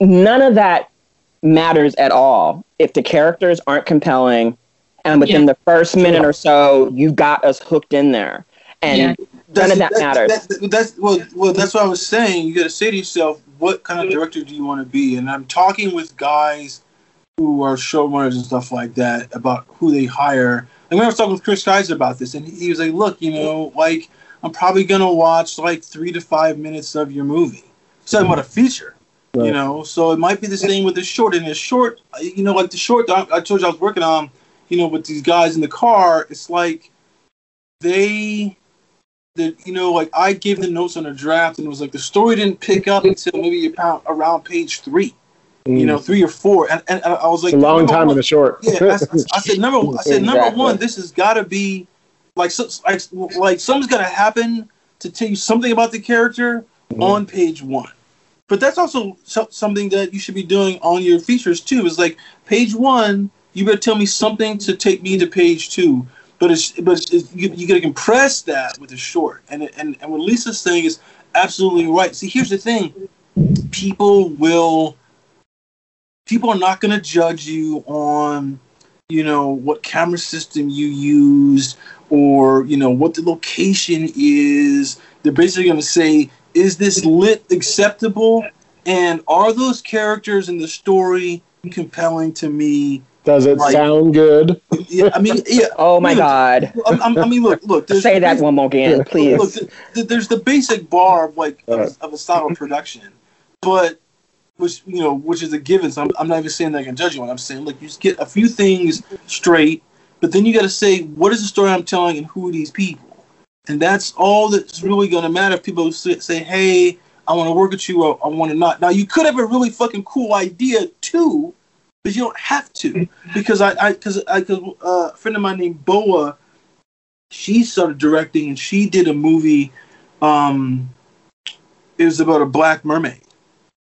None of that matters at all if the characters aren't compelling and within Yeah. the first minute or so you've got us hooked in there. And Yeah. None of that that's, matters That's, that's well, well. That's what I was saying. You got to say to yourself, what kind of director do you want to be? And I'm talking with guys who are showrunners and stuff like that about who they hire. And when I was talking with Chris Kaiser about this, and he was like, "Look, you know, like I'm probably gonna watch like three to five minutes of your movie. He's talking about a feature." You know, so it might be the same with the short. And the short, you know, like the short that I I told you I was working on, you know, with these guys in the car, it's like they that you know, like I gave the notes on a draft, and it was like the story didn't pick up until maybe about around page three, you know, three or four, and, and I was like, Mm. it's a long time one- in the short. yeah, I, I said number. I said number one. This has got to be like so, like like something's gonna happen to tell you something about the character Mm-hmm. on page one. But that's also so, something that you should be doing on your features too. Is like page one, you better tell me something to take me to page two. But it's but it's, you, you got to compress that with a short. And and and what Lisa's saying is absolutely right. See, here's the thing: people will, people are not going to judge you on, you know, what camera system you used or you know what the location is. They're basically going to say, is this lit acceptable? And are those characters in the story compelling to me? Does it Like- sound good? Yeah, I mean, yeah. Oh my look, God. I, I- I mean, look, look. there's- Say that one more again, please. Look, th- th- there's the basic bar of like of, a- of a style of production, but which you know, which is a given. So I'm, I'm not even saying that I can judge you on. I'm saying, look, you just get a few things straight, but then you got to say, what is the story I'm telling, and who are these people? And that's all that's really going to matter. If people say, say, hey, I want to work with you, or I want to not. Now, you could have a really fucking cool idea too, but you don't have to because I, I, because I, cause, uh, a friend of mine named Boa she started directing and she did a movie um it was about a black mermaid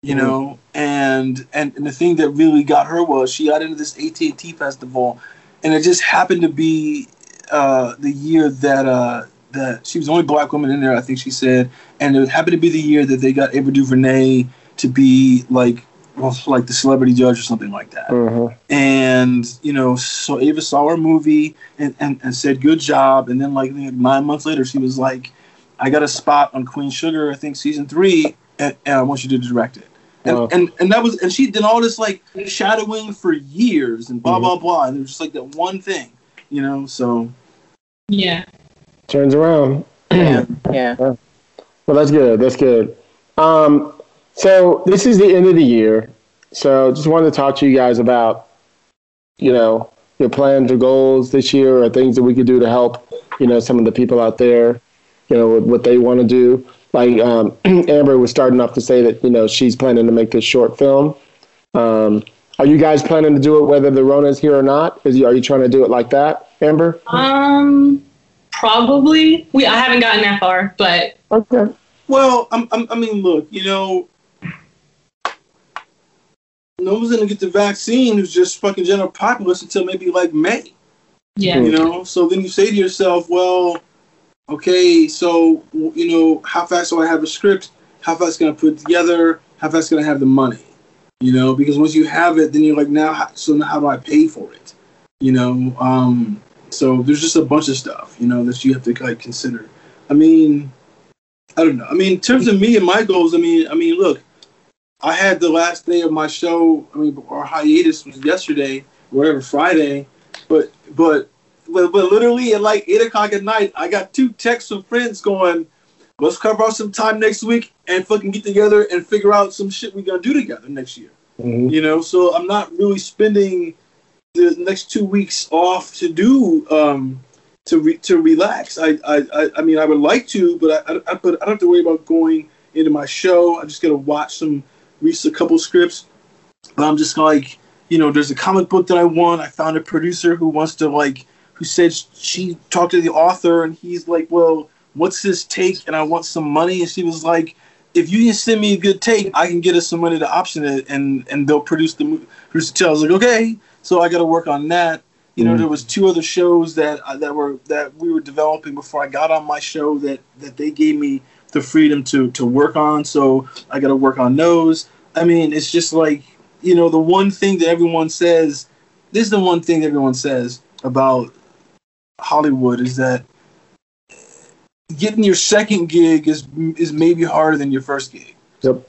you Mhm. know? And, and and the thing that really got her was she got into this AT&T festival and it just happened to be uh the year that uh that she was the only black woman in there I think she said. And it happened to be the year that they got Ava DuVernay to be like well, like the celebrity judge or something like that Mhm. and you know so ava saw her movie and, and, and said good job and then like nine months later she was like i got a spot on queen sugar i think season three and, and i want you to direct it and, Wow. and and that was and she did all this like shadowing for years and blah blah blah and it was just like that one thing you know so Yeah. Turns around. yeah, yeah. Well, that's good. That's good. Um, so this is the end of the year. So just wanted to talk to you guys about, you know, your plans or goals this year or things that we could do to help, you know, some of the people out there, you know, what they want to do. Like um, Amber was starting off to say that, you know, she's planning to make this short film. Um, are you guys planning to do it whether the Rona is here or not? Is you, are you trying to do it like that, Amber? Um, probably. We I haven't gotten that far, but Okay. well I'm, I'm, i mean look you know no one's gonna get the vaccine. Who's just fucking general populace until maybe like may. Yeah. you know? So then you say to yourself well okay so you know how fast do i have a script? How fast can i put it together? How fast can i have the money? You know? Because once you have it then you're like now so now how do i pay for it? You know? Um so there's just a bunch of stuff you know that you have to like consider. I mean i don't know. I mean in terms of me and my goals i mean i mean look i had the last day of my show i mean our hiatus was yesterday whatever friday but but but, but literally at like eight o'clock at night, I got two texts from friends going, "Let's carve out some time next week and fucking get together and figure out some shit we're gonna do together next year." Mhm. You know, so I'm not really spending the next two weeks off to do um to re- to relax. I, I I I mean I would like to, but I I, I, but I don't have to worry about going into my show. I just gotta watch some, read a couple scripts. But I'm just like, you know, there's a comic book that I want. I found a producer who wants to like, who said she talked to the author and he's like, well, what's his take? And I want some money. And she was like, if you can send me a good take, I can get us some money to option it and and they'll produce the movie. Produce the show. I was like, okay. So I got to work on that. You know, Mhm. there was two other shows that uh, that were that we were developing before I got on my show that that they gave me the freedom to to work on. So I got to work on those. I mean, it's just like you know, the one thing that everyone says. This is the one thing everyone says about Hollywood is that getting your second gig is is maybe harder than your first gig. Yep.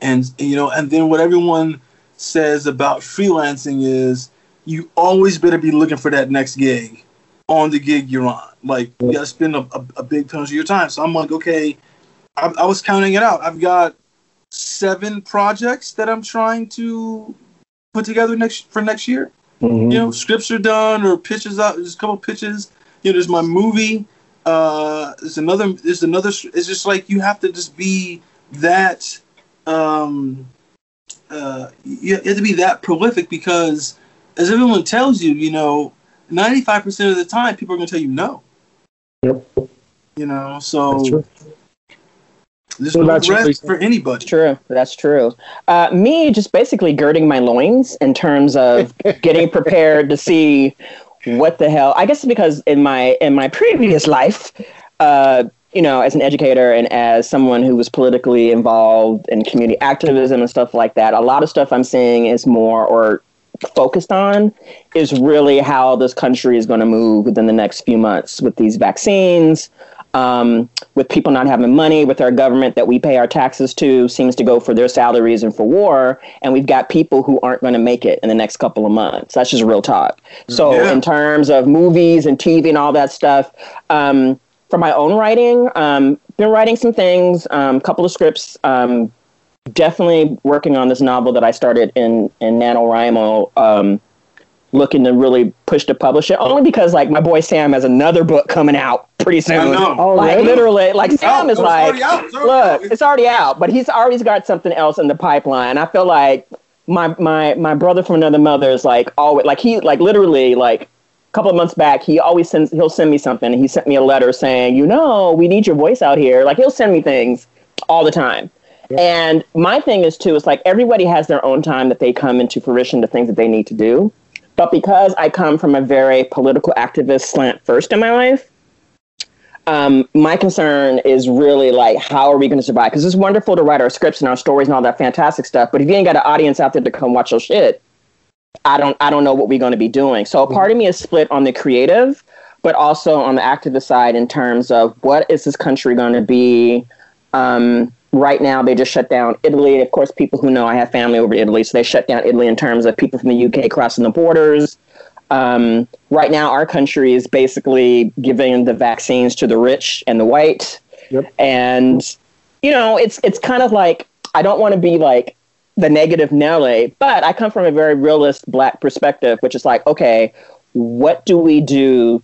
And you know, and then what everyone says about freelancing is you always better be looking for that next gig on the gig you're on. Like you got to spend a, a, a big ton of your time. So I'm like, okay, I, I was counting it out. I've got seven projects that I'm trying to put together next for next year Mhm. you know, scripts are done or pitches out. There's a couple pitches. You know, there's my movie. Uh, there's another. There's another. It's just like you have to just be that. Um, uh, you have to be that prolific because, as everyone tells you, you know, 95% of the time people are going to tell you no. Yep. You know, so That's true. There's What no about rest Lisa? for anybody. True, that's true. Uh, me just basically girding my loins in terms of getting prepared to see what the hell. I guess because in my in my previous life, uh, you know, as an educator and as someone who was politically involved in community activism and stuff like that, a lot of stuff I'm seeing is more or focused on is really how this country is going to move within the next few months with these vaccines, um, with people not having money, with our government that we pay our taxes to seems to go for their salaries and for war, and we've got people who aren't going to make it in the next couple of months. That's just real talk. So, Yeah. in terms of movies and TV and all that stuff, um, for my own writing, um, been writing some things, a um, couple of scripts. Um, definitely working on this novel that I started in in NaNoWriMo, um, looking to really push to publish it. Only because like my boy Sam has another book coming out pretty soon. I know. Oh, Like literally, like Sam out. is like, out. Look, it's already out, but he's always got something else in the pipeline. I feel like my my my brother from another mother is like always like he like literally like a couple of months back he always sends he'll send me something and he sent me a letter saying you know we need your voice out here like he'll send me things all the time and my thing is too it's like everybody has their own time that they come into fruition the things that they need to do but because i come from a very political activist slant first in my life um, my concern is really like how are we going to survive? Because it's wonderful to write our scripts and our stories and all that fantastic stuff but if you ain't got an audience out there to come watch your shit i don't i don't know what we're going to be doing. So a part of me is split on the creative but also on the activist side in terms of what is this country going to be? Um, right now they just shut down italy. Of course people who know i have family over italy so they shut down italy in terms of people from the uk crossing the borders um, right now our country is basically giving the vaccines to the rich and the white Yep. and you know it's it's kind of like i don't want to be like the negative Nelly, but I come from a very realist black perspective, which is like, okay, what do we do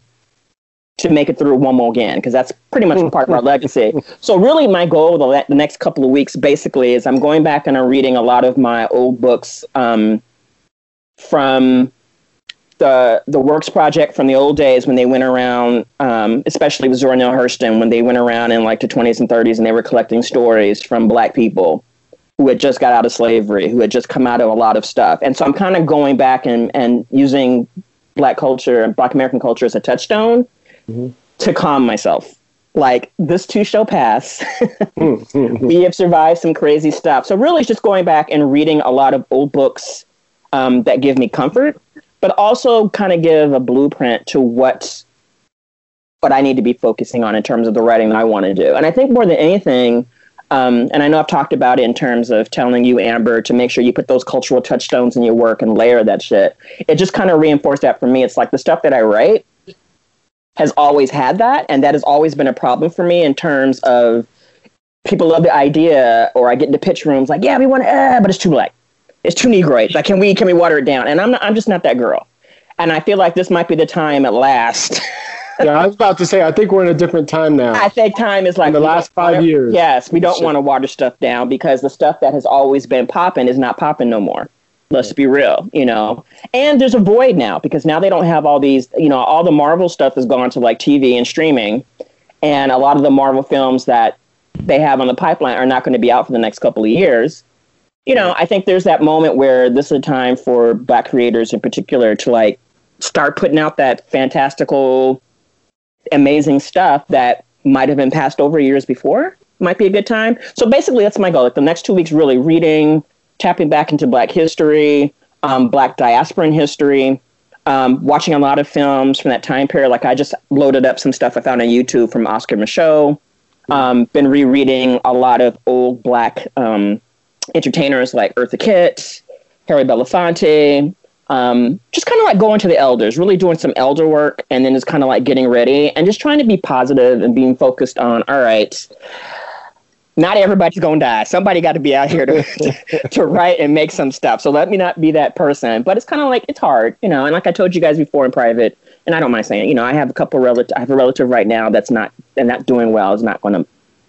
to make it through one more again? Because that's pretty much part of our legacy. So really, my goal the, the next couple of weeks basically is I'm going back and I'm reading a lot of my old books um, from the the Works Project from the old days when they went around, um, especially with Zora Neale Hurston, when they went around in like the 20s and 30s and they were collecting stories from Black people who had just got out of slavery, who had just come out of a lot of stuff. And so I'm kind of going back and, and using Black culture and Black American culture as a touchstone to calm myself. Like this too shall pass. we have survived some crazy stuff. So really, it's just going back and reading a lot of old books um, that give me comfort, but also kind of give a blueprint to what what I need to be focusing on in terms of the writing that I want to do. And I think more than anything, um, and I know I've talked about it in terms of telling you, Amber, to make sure you put those cultural touchstones in your work and layer that shit. It just kind of reinforced that for me. It's like the stuff that I write has always had that, and that has always been a problem for me in terms of people love the idea, or I get into pitch rooms like, yeah, we want to, but it's too black, it's too negroid. Like, can we can we water it down? And I'm not, I'm just not that girl. And I feel like this might be the time at last. yeah, I was about to say, I think we're in a different time now. I think time is like In the last five wanna- years. Yes, we don't want to water stuff down because the stuff that has always been popping is not popping no more. Let's be real, you know. And there's a void now because now they don't have all these, you know, all the Marvel stuff has gone to like TV and streaming, and a lot of the Marvel films that they have on the pipeline are not going to be out for the next couple of years. You know, I think there's that moment where this is a time for black creators in particular to like start putting out that fantastical amazing stuff that might have been passed over years before might be a good time. So basically, that's my goal. Like the next two weeks, really reading, tapping back into Black history, um, Black diasporan history, um, watching a lot of films from that time period. Like I just loaded up some stuff I found on YouTube from Oscar Micheaux. Um, been rereading a lot of old Black um, entertainers like Eartha Kitt, Harry Belafonte, um, just kind of like going to the elders, really doing some elder work, and then just kind of like getting ready and just trying to be positive and being focused on, all right, not everybody's gonna die. Somebody got to be out here to, to write and make some stuff. So let me not be that person. But it's kind of like it's hard, you know. And like I told you guys before in private, and I don't mind saying, it, you know, I have a couple relative. I have a relative right now that's not and not doing well. Is not going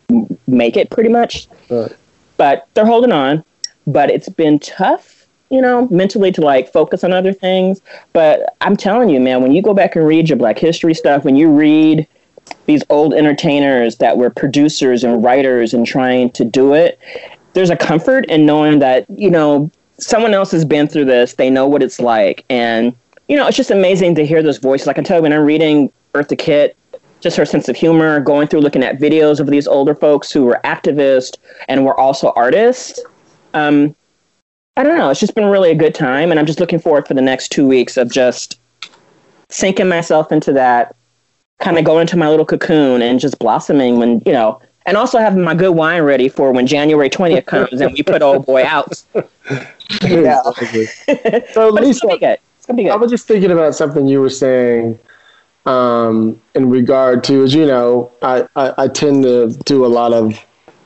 to make it pretty much. Right. But they're holding on. But it's been tough, you know, mentally to like focus on other things. But I'm telling you, man, when you go back and read your Black History stuff, when you read these old entertainers that were producers and writers and trying to do it, there's a comfort in knowing that, you know, someone else has been through this, they know what it's like. And, you know, it's just amazing to hear those voices. Like I tell you, when I'm reading Eartha Kitt, just her sense of humor, going through looking at videos of these older folks who were activists and were also artists. Um, I don't know. It's just been really a good time, and I'm just looking forward for the next two weeks of just sinking myself into that, kind of going into my little cocoon and just blossoming when you know, and also having my good wine ready for when January 20th comes and we put old boy out. Yeah. so But it's gonna be good. It's gonna be I was just thinking about something you were saying um, in regard to, as you know, I, I, I tend to do a lot of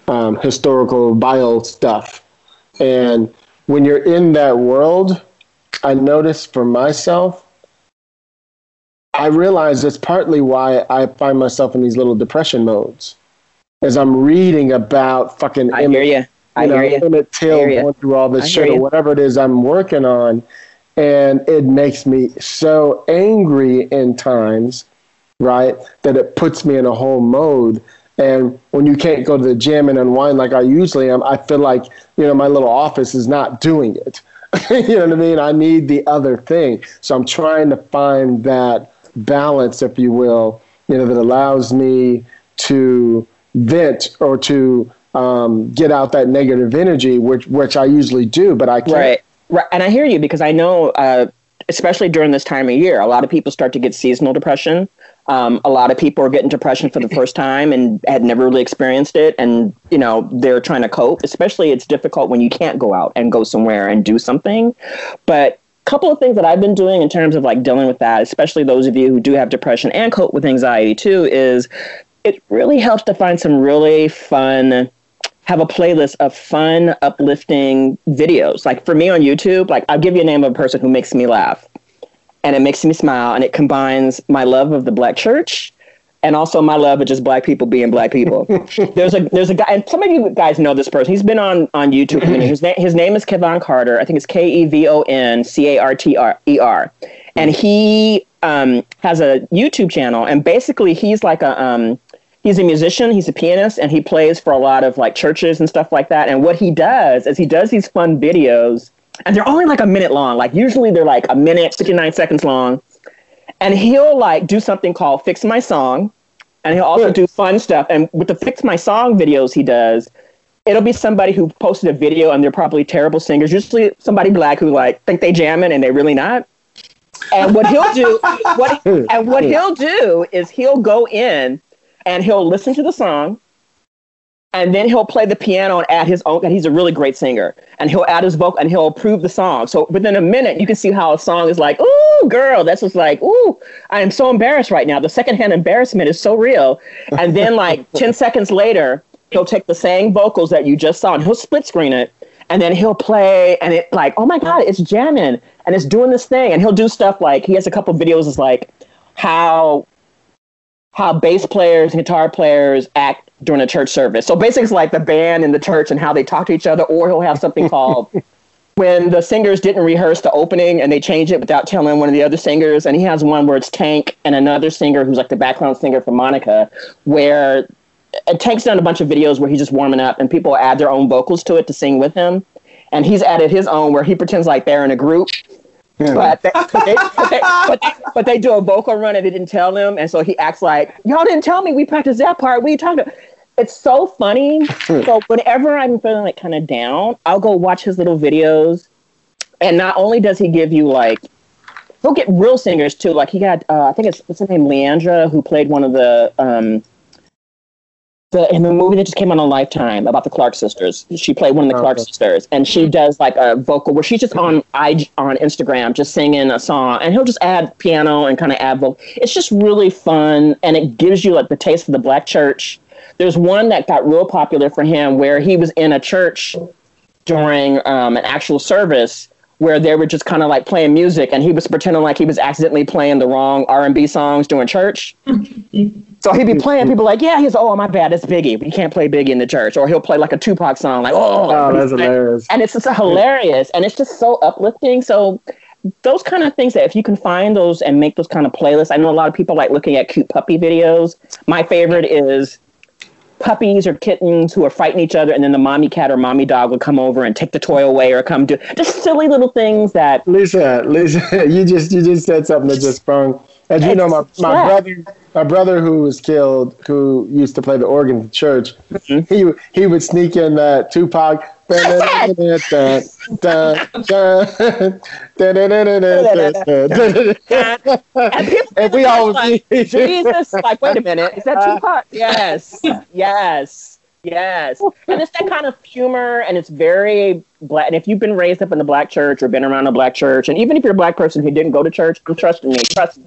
um, historical bio stuff. And when you're in that world, I notice for myself, I realize that's partly why I find myself in these little depression modes. As I'm reading about fucking I hear you. I you know, hear you. Emmett Till I hear ya. going through all this I shit or whatever it is I'm working on. And it makes me so angry in times, right, that it puts me in a whole mode. And when you can't go to the gym and unwind like I usually am, I feel like, you know, my little office is not doing it. you know what I mean? I need the other thing. So I'm trying to find that balance, if you will, you know, that allows me to vent or to um, get out that negative energy, which which I usually do, but I can't. Right. Right. And I hear you because I know, uh, especially during this time of year, a lot of people start to get seasonal depression. Um, a lot of people are getting depression for the first time and had never really experienced it. And, you know, they're trying to cope. Especially it's difficult when you can't go out and go somewhere and do something. But a couple of things that I've been doing in terms of like dealing with that, especially those of you who do have depression and cope with anxiety too, is it really helps to find some really fun have a playlist of fun, uplifting videos. Like for me on YouTube, like I'll give you a name of a person who makes me laugh and it makes me smile and it combines my love of the black church and also my love of just black people being black people. there's a there's a guy and some of you guys know this person. He's been on on YouTube. His name his name is Kevon Carter. I think it's K E V O N C A R T R E R. And he um, has a YouTube channel and basically he's like a um, he's a musician, he's a pianist, and he plays for a lot of like churches and stuff like that. And what he does is he does these fun videos, and they're only like a minute long. Like usually they're like a minute, 69 seconds long. And he'll like do something called Fix My Song, and he'll also do fun stuff. And with the Fix My Song videos he does, it'll be somebody who posted a video and they're probably terrible singers, usually somebody black who like think they jamming and they're really not. And what he'll do, what and what he'll do is he'll go in and he'll listen to the song and then he'll play the piano and add his own and he's a really great singer. And he'll add his vocal and he'll approve the song. So within a minute you can see how a song is like ooh girl that's just like ooh. I am so embarrassed right now. The secondhand embarrassment is so real. And then like 10 seconds later he'll take the same vocals that you just saw and he'll split screen it and then he'll play and it like oh my god it's jamming and it's doing this thing. And he'll do stuff like he has a couple videos is like how how bass players and guitar players act during a church service. So basically, it's like the band in the church and how they talk to each other, or he'll have something called when the singers didn't rehearse the opening and they change it without telling one of the other singers. And he has one where it's Tank and another singer who's like the background singer for Monica, where it takes down a bunch of videos where he's just warming up and people add their own vocals to it to sing with him. And he's added his own where he pretends like they're in a group but they, but, they, but, they, but, they, but they do a vocal run and they didn't tell him, and so he acts like y'all didn't tell me we practiced that part. We talked. About. It's so funny. so whenever I'm feeling like kind of down, I'll go watch his little videos, and not only does he give you like. He'll get real singers too. Like he got, uh, I think it's what's her name, Leandra, who played one of the um, the in the movie that just came out on Lifetime about the Clark sisters. She played one of the Clark Okay. sisters, and she does like a vocal where she's just on I on Instagram just singing a song, and he'll just add piano and kind of add vocal. It's just really fun, and it gives you like the taste of the black church. There's one that got real popular for him where he was in a church during um, an actual service where they were just kind of like playing music and he was pretending like he was accidentally playing the wrong R&B songs during church. so he'd be mm, playing mm. people like, yeah, he's oh my bad, it's Biggie. We can't play Biggie in the church. Or he'll play like a Tupac song like, oh, Oh, that's hilarious. and it's just hilarious and it's just so uplifting. So those kind of things that if you can find those and make those kind of playlists, I know a lot of people like looking at cute puppy videos. My favorite is puppies or kittens who are fighting each other, and then the mommy cat or mommy dog will come over and take the toy away or come do just silly little things that Lisa, Lisa, you just you just said something that just sprung. As you know, my, my Yeah. brother my brother who was killed, who used to play the organ in church, Mhm. he he would sneak in that Tupac. And And we all always like, Jesus, like, wait a minute, is that Tupac? Yes, yes, yes. And it's that kind of humor, and it's very black. And if you've been raised up in the black church or been around a black church, and even if you're a black person who didn't go to church, I'm trusting me, trust me.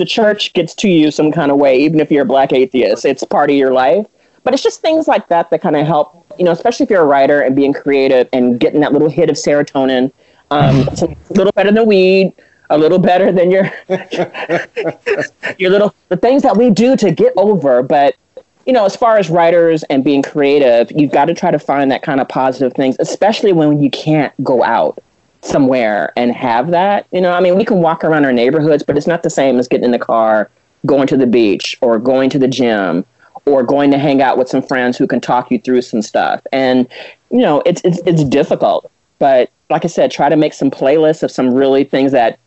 The church gets to you some kind of way, even if you're a black atheist. It's part of your life. But it's just things like that that kind of help, you know, especially if you're a writer and being creative and getting that little hit of serotonin. Um, it's a little better than weed, a little better than your your little the things that we do to get over. But you know, as far as writers and being creative, you've got to try to find that kind of positive things, especially when you can't go out somewhere and have that. You know, I mean, we can walk around our neighborhoods, but it's not the same as getting in the car, going to the beach, or going to the gym, or going to hang out with some friends who can talk you through some stuff. And you know, it's it's it's difficult, but like I said, try to make some playlists of some really things that.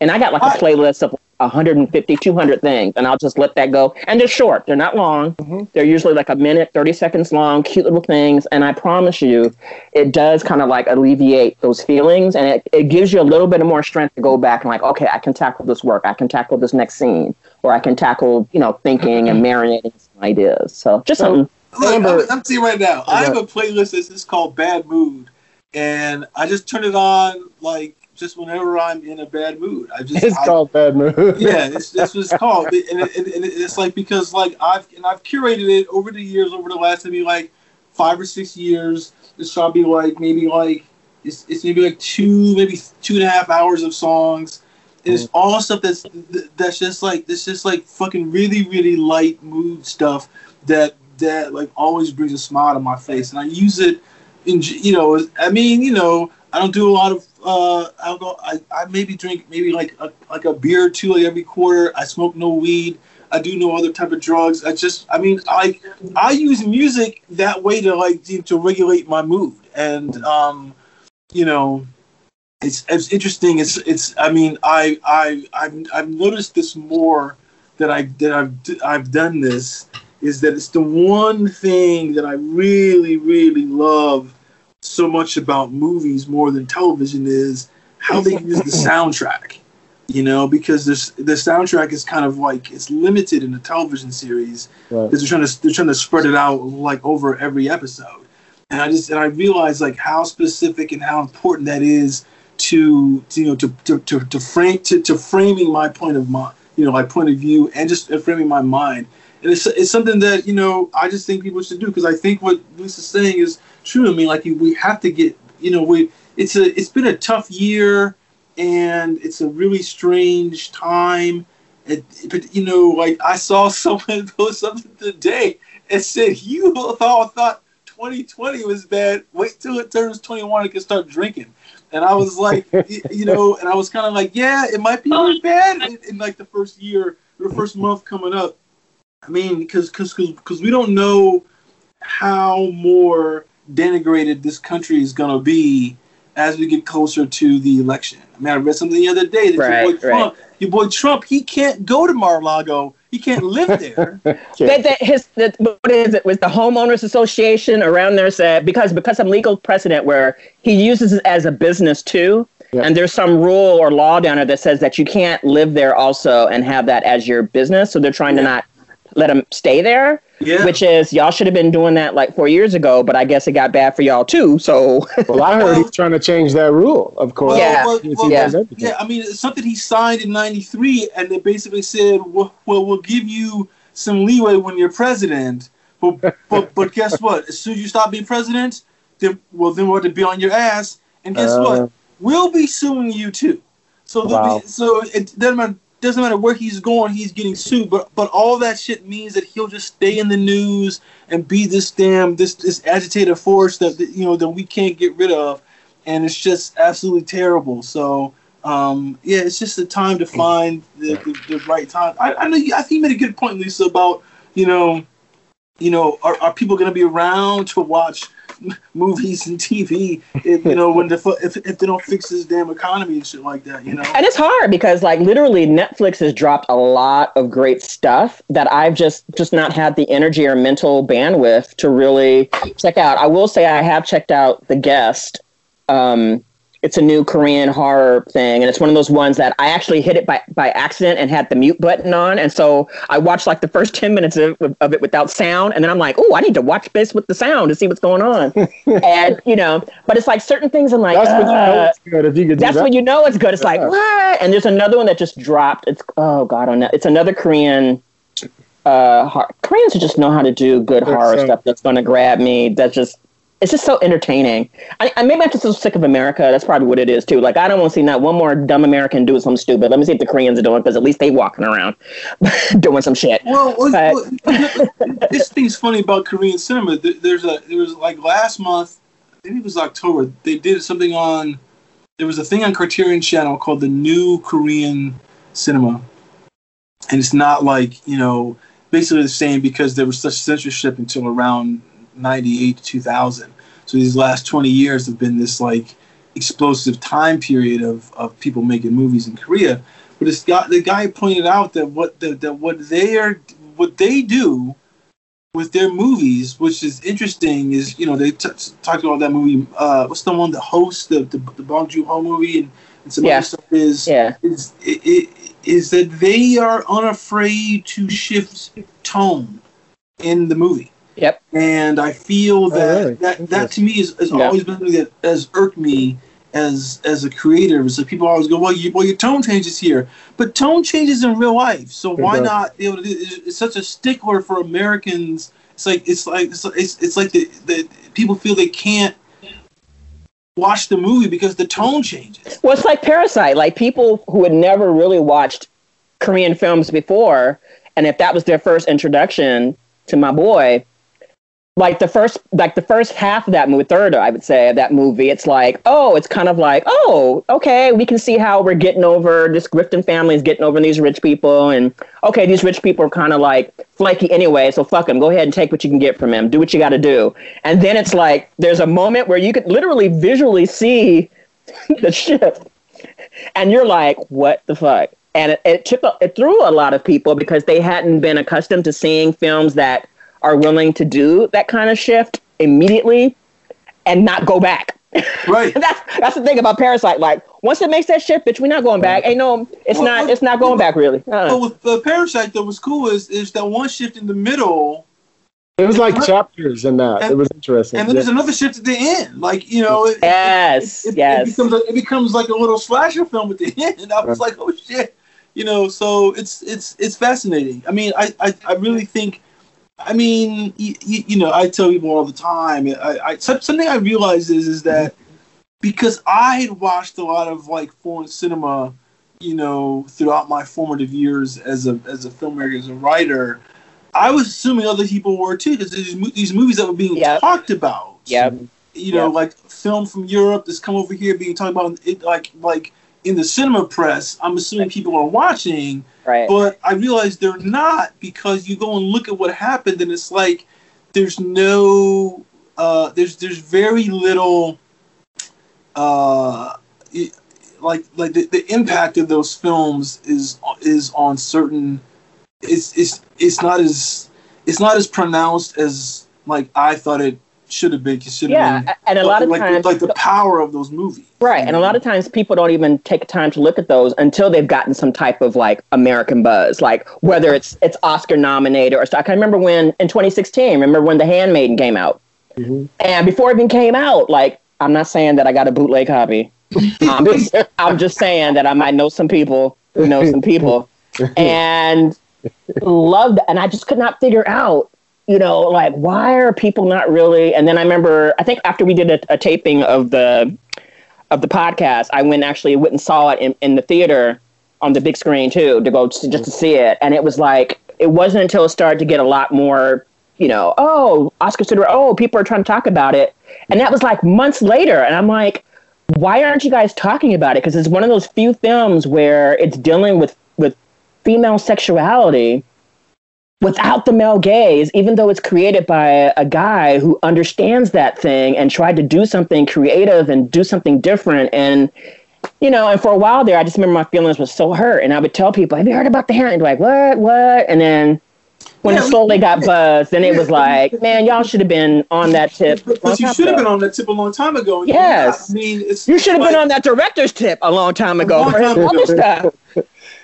And I got like a playlist of 150, 200 things, and I'll just let that go. And they're short; they're not long. Mm-hmm. They're usually like a minute, 30 seconds long, cute little things. And I promise you, it does kind of like alleviate those feelings, and it, it gives you a little bit of more strength to go back and like, okay, I can tackle this work, I can tackle this next scene, or I can tackle, you know, thinking and mm-hmm. marinating some ideas. So just something. Look, Amber- I'm, I'm telling you right now, I have a playlist that's is called Bad Mood, and I just turn it on like just whenever I'm in a bad mood. I just It's I- called Bad Mood. yeah, it's, that's what it's called, and, it, and, and it's like because like I've and I've curated it over the years, over the last maybe like five or six years. It's be like maybe like it's, it's maybe like two maybe two and a half hours of songs. And it's mm. all stuff that's that's just like this just like fucking really really light mood stuff that that like always brings a smile to my face, and I use it in you know I mean you know I don't do a lot of uh, alcohol. I, I maybe drink maybe like a, like a beer or two like every quarter. I smoke no weed. I do no other type of drugs. I just I mean I I use music that way to like to, regulate my mood and um you know it's it's interesting. It's it's I mean I I I've, I've noticed this more that I that I've I've done this is that it's the one thing that I really really love so much about movies more than television is how they use the soundtrack. You know, because this the soundtrack is kind of like it's limited in a television series Right. because they're trying to they're trying to spread it out like over every episode. And I just and I realized like how specific and how important that is to, to you know to to, to, to frame to, to framing my point of my you know my point of view and just framing my mind. And it's, it's something that you know I just think people should do because I think what Lisa's saying is true. I mean, like we have to get you know we it's a it's been a tough year and it's a really strange time. It, but you know, like I saw someone post something today and said, "You all thought 2020 was bad. Wait till it turns 21 and can start drinking." And I was like, you know, and I was kind of like, "Yeah, it might be really bad in, in like the first year, the first month coming up." I mean, because because because we don't know how more denigrated this country is gonna be as we get closer to the election. I mean, I read something the other day that your boy Trump, your boy Trump, he can't go to Mar-a-Lago. He can't live there. That, that his that, what is it was the homeowners association around there said because because of legal precedent where he uses it as a business too Yeah. and there's some rule or law down there that says that you can't live there also and have that as your business so they're trying to not let him stay there Yeah. which is y'all should have been doing that like four years ago but i guess it got bad for y'all too so Well, I heard he's trying to change that rule, of course. Yeah. well, He well, yeah. yeah, I mean, it's something he signed in '93, and they basically said, "Well, well we'll give you some leeway when you're president, but but but guess what? As soon as you stop being president, then well, then we're to be on your ass, and guess Uh. what? We'll be suing you too. So there'll Wow. be, so it doesn't matter. Doesn't matter where he's going, he's getting sued. But but all that shit means that he'll just stay in the news and be this damn this this agitated force that that, you know that we can't get rid of, and it's just absolutely terrible. So um, yeah, it's just a time to find the, the, the right time. I, I know you, I think you made a good point, Lisa, about you know, you know, are, are people going to be around to watch movies and TV. If, you know, when the if if they don't fix this damn economy and shit like that, you know. And it's hard because like literally Netflix has dropped a lot of great stuff that I've just just not had the energy or mental bandwidth to really check out. I will say I have checked out The Guest. Um, it's a new Korean horror thing, and it's one of those ones that I actually hit it by, by accident and had the mute button on, and so I watched like the first ten minutes of, of it without sound, and then I'm like, oh, I need to watch this with the sound to see what's going on, and you know, but it's like certain things I'm like, That's what you know uh, it's good if you could that's that. when you know it's good. It's like what? And there's another one that just dropped. It's oh god, on. It's another Korean. Uh, hor- Koreans who just know how to do good horror so- stuff. That's going to grab me. That's just. It's just so entertaining. I, I maybe I'm just so sick of America. That's probably what it is too. Like I don't want to see not one more dumb American do something stupid. Let me see if the Koreans are doing because at least they walking around doing some shit. Well, But- well, this thing's funny about Korean cinema. There's a there was like last month, maybe it was October. They did something on. There was a thing on Criterion Channel called the New Korean Cinema, and it's not like you know basically the same because there was such censorship until around '98 to 2000. So these last 20 years have been this like explosive time period of, of people making movies in Korea. But this guy, the guy pointed out that what the, that what they are what they do with their movies, which is interesting, is you know they t- talked about that movie. Uh, what's the one the host the the, the Bong Joon Ho movie and, and some Yeah. other stuff is Yeah. is it, it, is that they are unafraid to shift tone in the movie. Yep. And I feel oh, that really? that, that to me is, has Yeah. always been something that has irked me as as a creator. Is that people always go, well, you, well, your tone changes here, but tone changes in real life. So It why does. not be able to? do- It's, it's such a stickler for Americans. It's like it's like it's it's, it's like the, the people feel they can't watch the movie because the tone changes. Well, it's like Parasite. Like people who had never really watched Korean films before, and if that was their first introduction to my boy, like the first, like the first half of that movie, third, I would say, of that movie, it's like, oh, it's kind of like, oh, okay, we can see how we're getting over this Grifton family is getting over these rich people, and okay, these rich people are kind of like flaky anyway, so fuck them. Go ahead and take what you can get from them. Do what you got to do. And then it's like there's a moment where you could literally visually see the shift and you're like, what the fuck? And it, it took it threw a lot of people because they hadn't been accustomed to seeing films that are willing to do that kind of shift immediately and not go back. Right. that's that's the thing about Parasite. Like once it makes that shift, bitch, we're not going back. Ain't no, it's Well, not, well, it's not going back really. Uh-uh. But with the Parasite, that was cool is is that one shift in the middle, It was like chapters in that. It was interesting. and then there's Yeah. another shift at the end. Like you know, it, Yes, it, it, yes. it becomes a, it becomes like a little slasher film at the end. I was like, oh shit, you know. So it's it's it's fascinating. I mean, I I, I really think. I mean, you, you know, I tell people all the time. I, I something I realize is is that because I had watched a lot of like foreign cinema, you know, throughout my formative years as a as a filmmaker, as a writer, I was assuming other people were too, because these these movies that were being Yep. talked about. Yep. You know, Yep. like film from Europe that's come over here being talked about, it, like like in the cinema press. I'm assuming people are watching, Right. but I realize they're not because you go and look at what happened, and it's like there's no, uh, there's there's very little, uh, like like the, the impact of those films is is on certain, it's it's it's not as it's not as pronounced as like I thought it should have been considered. yeah, and a lot of like, times, like the power of those movies. Right. And a lot of times people don't even take time to look at those until they've gotten some type of like American buzz, like whether it's it's Oscar nominated or stuff. I can remember when in 2016, remember when The Handmaiden came out. Mhm. And before it even came out, like I'm not saying that I got a bootleg copy. I'm, just, I'm just saying that I might know some people who know some people and loved and I just could not figure out you know, like why are people not really? And then I remember, I think after we did a, a taping of the of the podcast, I went actually went and saw it in, in the theater on the big screen too to go to, just to mm-hmm. see it, and it was like it wasn't until it started to get a lot more, you know, oh Oscar Consider, oh people are trying to talk about it, and that was like months later, and I'm like, why aren't you guys talking about it? Because it's one of those few films where it's dealing with with female sexuality without the male gaze, even though it's created by a, guy who understands that thing and tried to do something creative and do something different. And, you know, and for a while there, I just remember my feelings was so hurt. And I would tell people, Have you heard about the hand? And like, What? What? And then when Yeah, it slowly got buzzed, then it was like, Man, y'all should have been on that tip. But, you should have been on that tip a long time ago. Yes. I mean, it's You should have like, been on that director's tip a long time ago long time ago.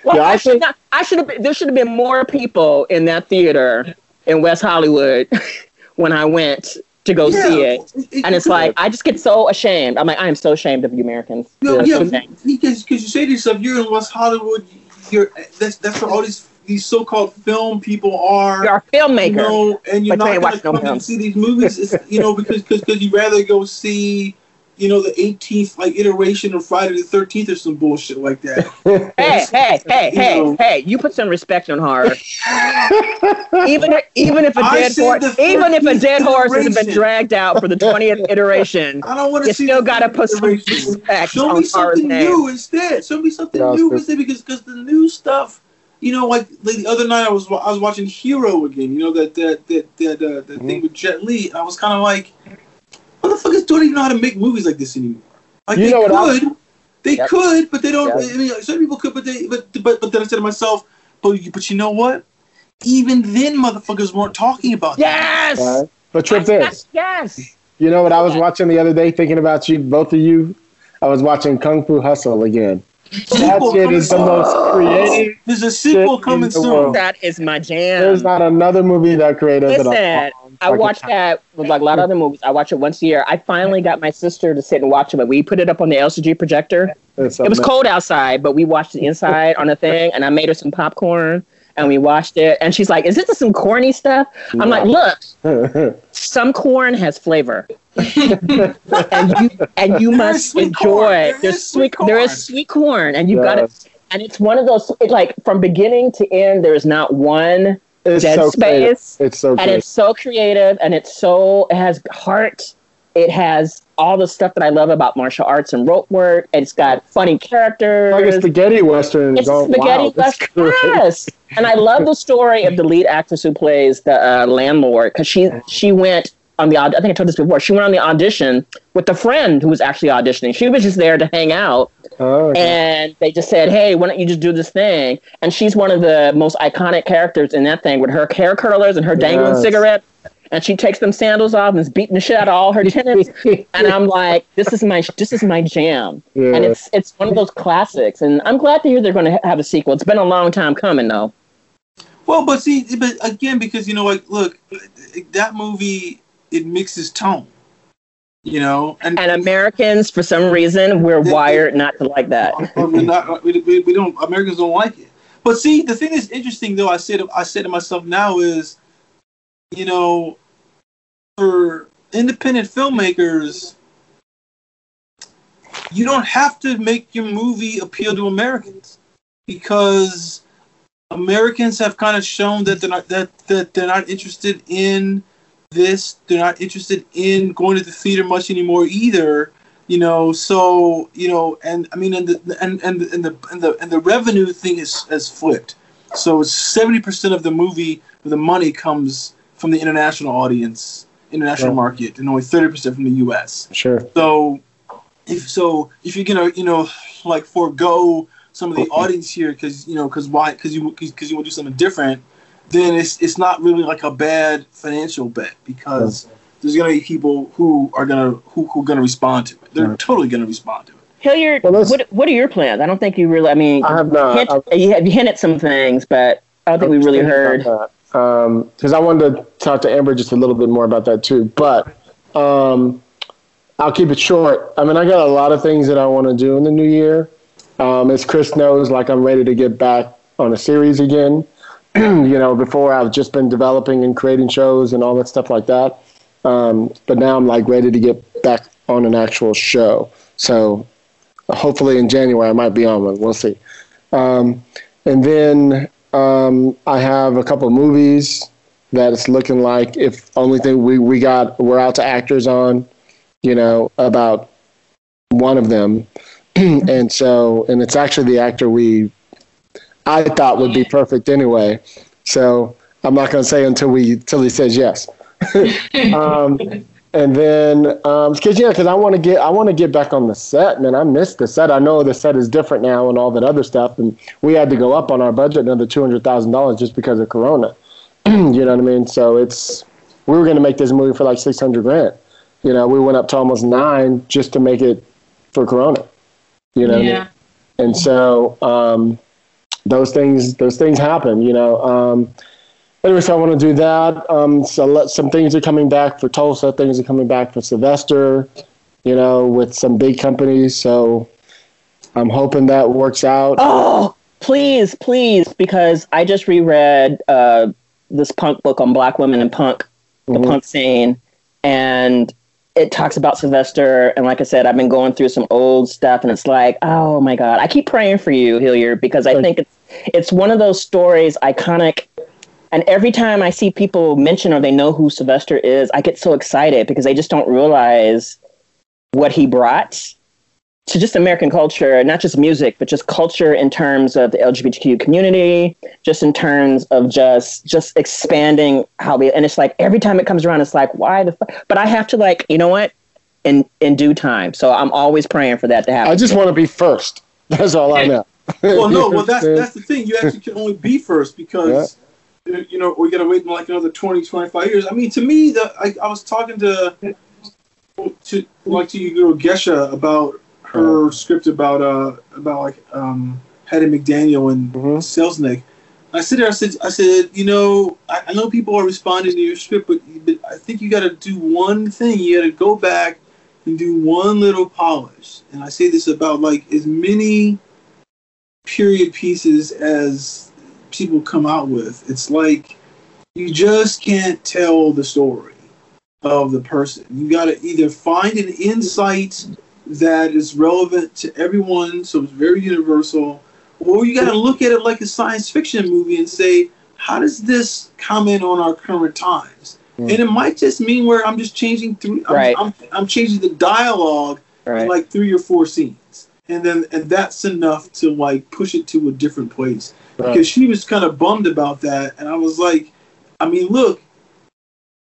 Like, Yeah, I I should not. I should have. Been, there should have been more people in that theater in West Hollywood when I went to go Yeah. see it. And it's like I just get so ashamed. I'm like, I am so ashamed of you Americans. No, yeah, because because you say to yourself, you're in West Hollywood. You're that's that's where all these these so-called film people are. You're a filmmaker. You know, and you're not going no to come and see these movies. You know, because because because you'd rather go see. You know the 18th like iteration of Friday the 13th or some bullshit like that. hey, hey, hey, You hey, know. hey! You put some respect on horror. even even if a dead horse, even if a 13th dead horse has been dragged out for the twentieth iteration, I don't want to see. still got to put some respect Show me horror's something name. new instead. Show me something Yeah, new instead because because the new stuff. You know, like, like the other night, I was I was watching Hero again. You know that that that that uh, that Mm-hmm. thing with Jet Li. I was kind of like, motherfuckers don't even know how to make movies like this anymore. Like You they know what I- could, they Yep. could, but they don't. Yep. I mean, some people could, but they but but but then I said to myself, but you- but you know what? Even then, motherfuckers weren't talking about that. Yes, Right? But trip this. yes. You know what I was watching the other day, thinking about you, both of you. I was watching Kung Fu Hustle again. That shit is the most creative. There's a sequel shit in coming the soon. world. That is my jam. There's not another movie that creative. in a Listen, long I fucking watch that with like a lot of other movies. I watch it once a year. I finally got my sister to sit and watch it, but we put it up on the LCD projector. It was cold outside, but we watched it inside on a thing, and I made her some popcorn, and we watched it. And she's like, "Is this some corny stuff?" I'm like, "Look, some corn has flavor, and you and you There must enjoy. corn. There There's is sweet corn. is sweet corn, and you've got to And it's one of those it, like from beginning to end. There is not one It's dead so creative. space. It's so and creative. it's so creative and it's so it has heart it has all the stuff that i love about martial arts and rope work it's got funny characters like a spaghetti western. it's a going spaghetti. It's western yes and i love the story of the lead actress who plays the uh, landlord because she she went on the i think i told this before she went on the audition with a friend who was actually auditioning she was just there to hang out Oh, okay. and they just said, "Hey, why don't you just do this thing?" And she's one of the most iconic characters in that thing with her hair curlers and her dangling Yes. cigarette. And she takes them sandals off and is beating the shit out of all her tenants. and I'm like, "This is my this is my jam." Yeah. And it's it's one of those classics. And I'm glad to hear they're going to have a sequel. It's been a long time coming, though. Well, but see, but again, because you know, like, look, that movie it mixes tone, you know, and, And Americans, for some reason, we're wired not to like that. we're not, we, we, we don't Americans don't like it. But see, the thing that's interesting, though, I said I said to myself now is, you know, for independent filmmakers, you don't have to make your movie appeal to Americans because Americans have kind of shown that they're not that, that they're not interested in this. They're not interested in going to the theater much anymore either. You know, so you know, and I mean, and the and and and the and the and the revenue thing is has flipped. So seventy percent of the movie, the money comes from the international audience, international Right. market, and only thirty percent from the U.S. Sure. So if so, if you're gonna you know like forego some of the audience here because you know because why because you because you want to do something different, then it's it's not really like a bad financial bet because there's gonna be people who are gonna who who gonna respond to it. They're Right. totally gonna respond to it. Hilliard, Well, what what are your plans? I don't think you really. I mean, I have not. hint, you have you hinted some things, but I don't think we really heard. Because I wanted to talk to Amber just a little bit more about that too. But um, I'll keep it short. I mean, I got a lot of things that I want to do in the new year. Um, as Chris knows, like I'm ready to get back on a series again. you know, before I've just been developing and creating shows and all that stuff like that. Um, but now I'm like ready to get back on an actual show. So hopefully in January I might be on one. We'll see. Um, and then um, I have a couple movies that it's looking like if only thing we, we got we're out to actors on, you know, about one of them. and so and it's actually the actor we I thought would be perfect anyway. So I'm not to say until we until he says yes. um, and then, um, cause yeah, cause I want to get, I want to get back on the set, man. I missed the set. I know the set is different now and all that other stuff, and we had to go up on our budget another two hundred thousand dollars just because of Corona. you know what I mean? So it's, we were going to make this movie for like six hundred grand. You know, we went up to almost nine just to make it for Corona. You know, what I mean? And so um, those things, those things happen. You know. Um, anyway, so I want to do that. Um, so let, some things are coming back for Tulsa. Things are coming back for Sylvester. You know, with some big companies. So I'm hoping that works out. Oh, please, please, because I just reread uh, this punk book on black women and punk, the Mhm. punk scene, and it talks about Sylvester. And like I said, I've been going through some old stuff, and it's like, oh my god, I keep praying for you, Hilliard, because I think it's it's one of those stories, iconic. And every time I see people mention or they know who Sylvester is, I get so excited because they just don't realize what he brought to just American culture, not just music, but just culture in terms of the LGBTQ community, just in terms of just just expanding how we. And it's like every time it comes around, it's like why the. Fu-? But I have to like you know what, in in due time. So I'm always praying for that to happen. I just want to be first. That's all I know. Well, no, well that's that's the thing. You actually can only be first because you know we got to wait like another 20, 25 years. I mean, to me, the I, I was talking to to like to you, girl Gesha about her script about uh about like um Hattie McDaniel and Mhm. Selznick. I said there, I said, I said, you know, I, I know people are responding to your script, but, but I think you got to do one thing. You got to go back and do one little polish. And I say this about like as many period pieces as people come out with. It's like you just can't tell the story of the person. You got to either find an insight that is relevant to everyone, so it's very universal, or you got to look at it like a science fiction movie and say, how does this comment on our current times? Mm. And it might just mean where I'm just changing through. I'm, Right. I'm, I'm changing the dialogue right. like three or four scenes, and then and that's enough to like push it to a different place. Right. Because she was kind of bummed about that, and I was like, I mean, look,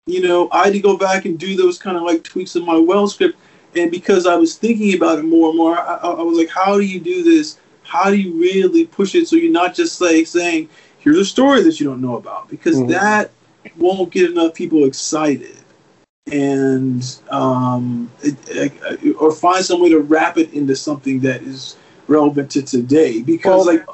you know, I had to go back and do those kind of like tweaks in my well script, and because I was thinking about it more and more, I, I was like, how do you do this? How do you really push it so you're not just like saying, here's a story that you don't know about, because Mhm. that won't get enough people excited and um, it, it, or find some way to wrap it into something that is relevant to today. Because, Well, like,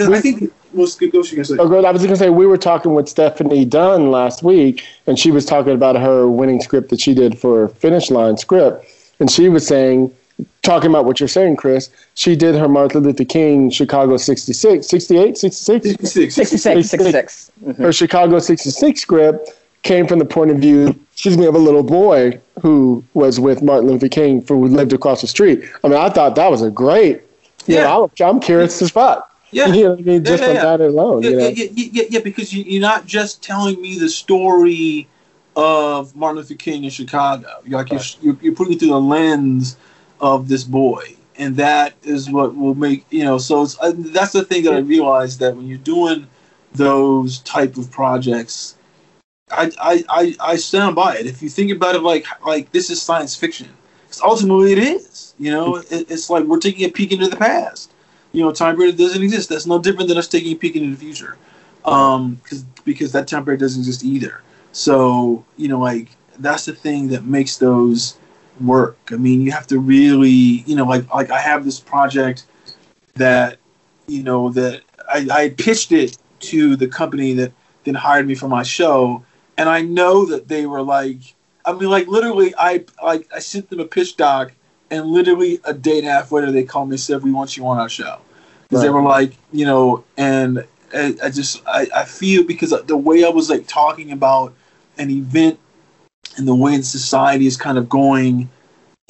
I think what's good. Go, she can say. Oh, good. I was going to say we were talking with Stephanie Dunn last week, and she was talking about her winning script that she did for Finish Line script, and she was saying, talking about what you're saying, Chris. She did her Martin Luther King Chicago 66, 68, 66. 66. 66, 66. Her mm-hmm. Chicago 66 script came from the point of view, excuse me, of a little boy who was with Martin Luther King, who lived across the street. I mean, I thought that was a great. You Yeah. know, I'm, I'm curious as fuck. Yeah. You know what I mean? Just yeah, yeah. that alone. Yeah, you know? yeah, yeah, yeah, because you, you're not just telling me the story of Martin Luther King in Chicago. You're like you're, you're, you're putting it through the lens of this boy, and that is what will make you know. So it's, uh, that's the thing that I realized that when you're doing those type of projects, I, I, I, I stand by it. If you think about it like like this is science fiction, 'Cause ultimately it is. You know, it, it's like we're taking a peek into the past you know, time period doesn't exist. That's no different than us taking a peek into the future, um, cause, because that time period doesn't exist either. So, you know, like that's the thing that makes those work. I mean, you have to really, you know, like like I have this project that, you know, that I, I pitched it to the company that then hired me for my show, and I know that they were like, I mean, like literally, I like I sent them a pitch doc and literally a day and a half later they called me and said we want you on our show. Because they were like you know and I, I just I, I feel because the way I was like talking about an event and the way the society is kind of going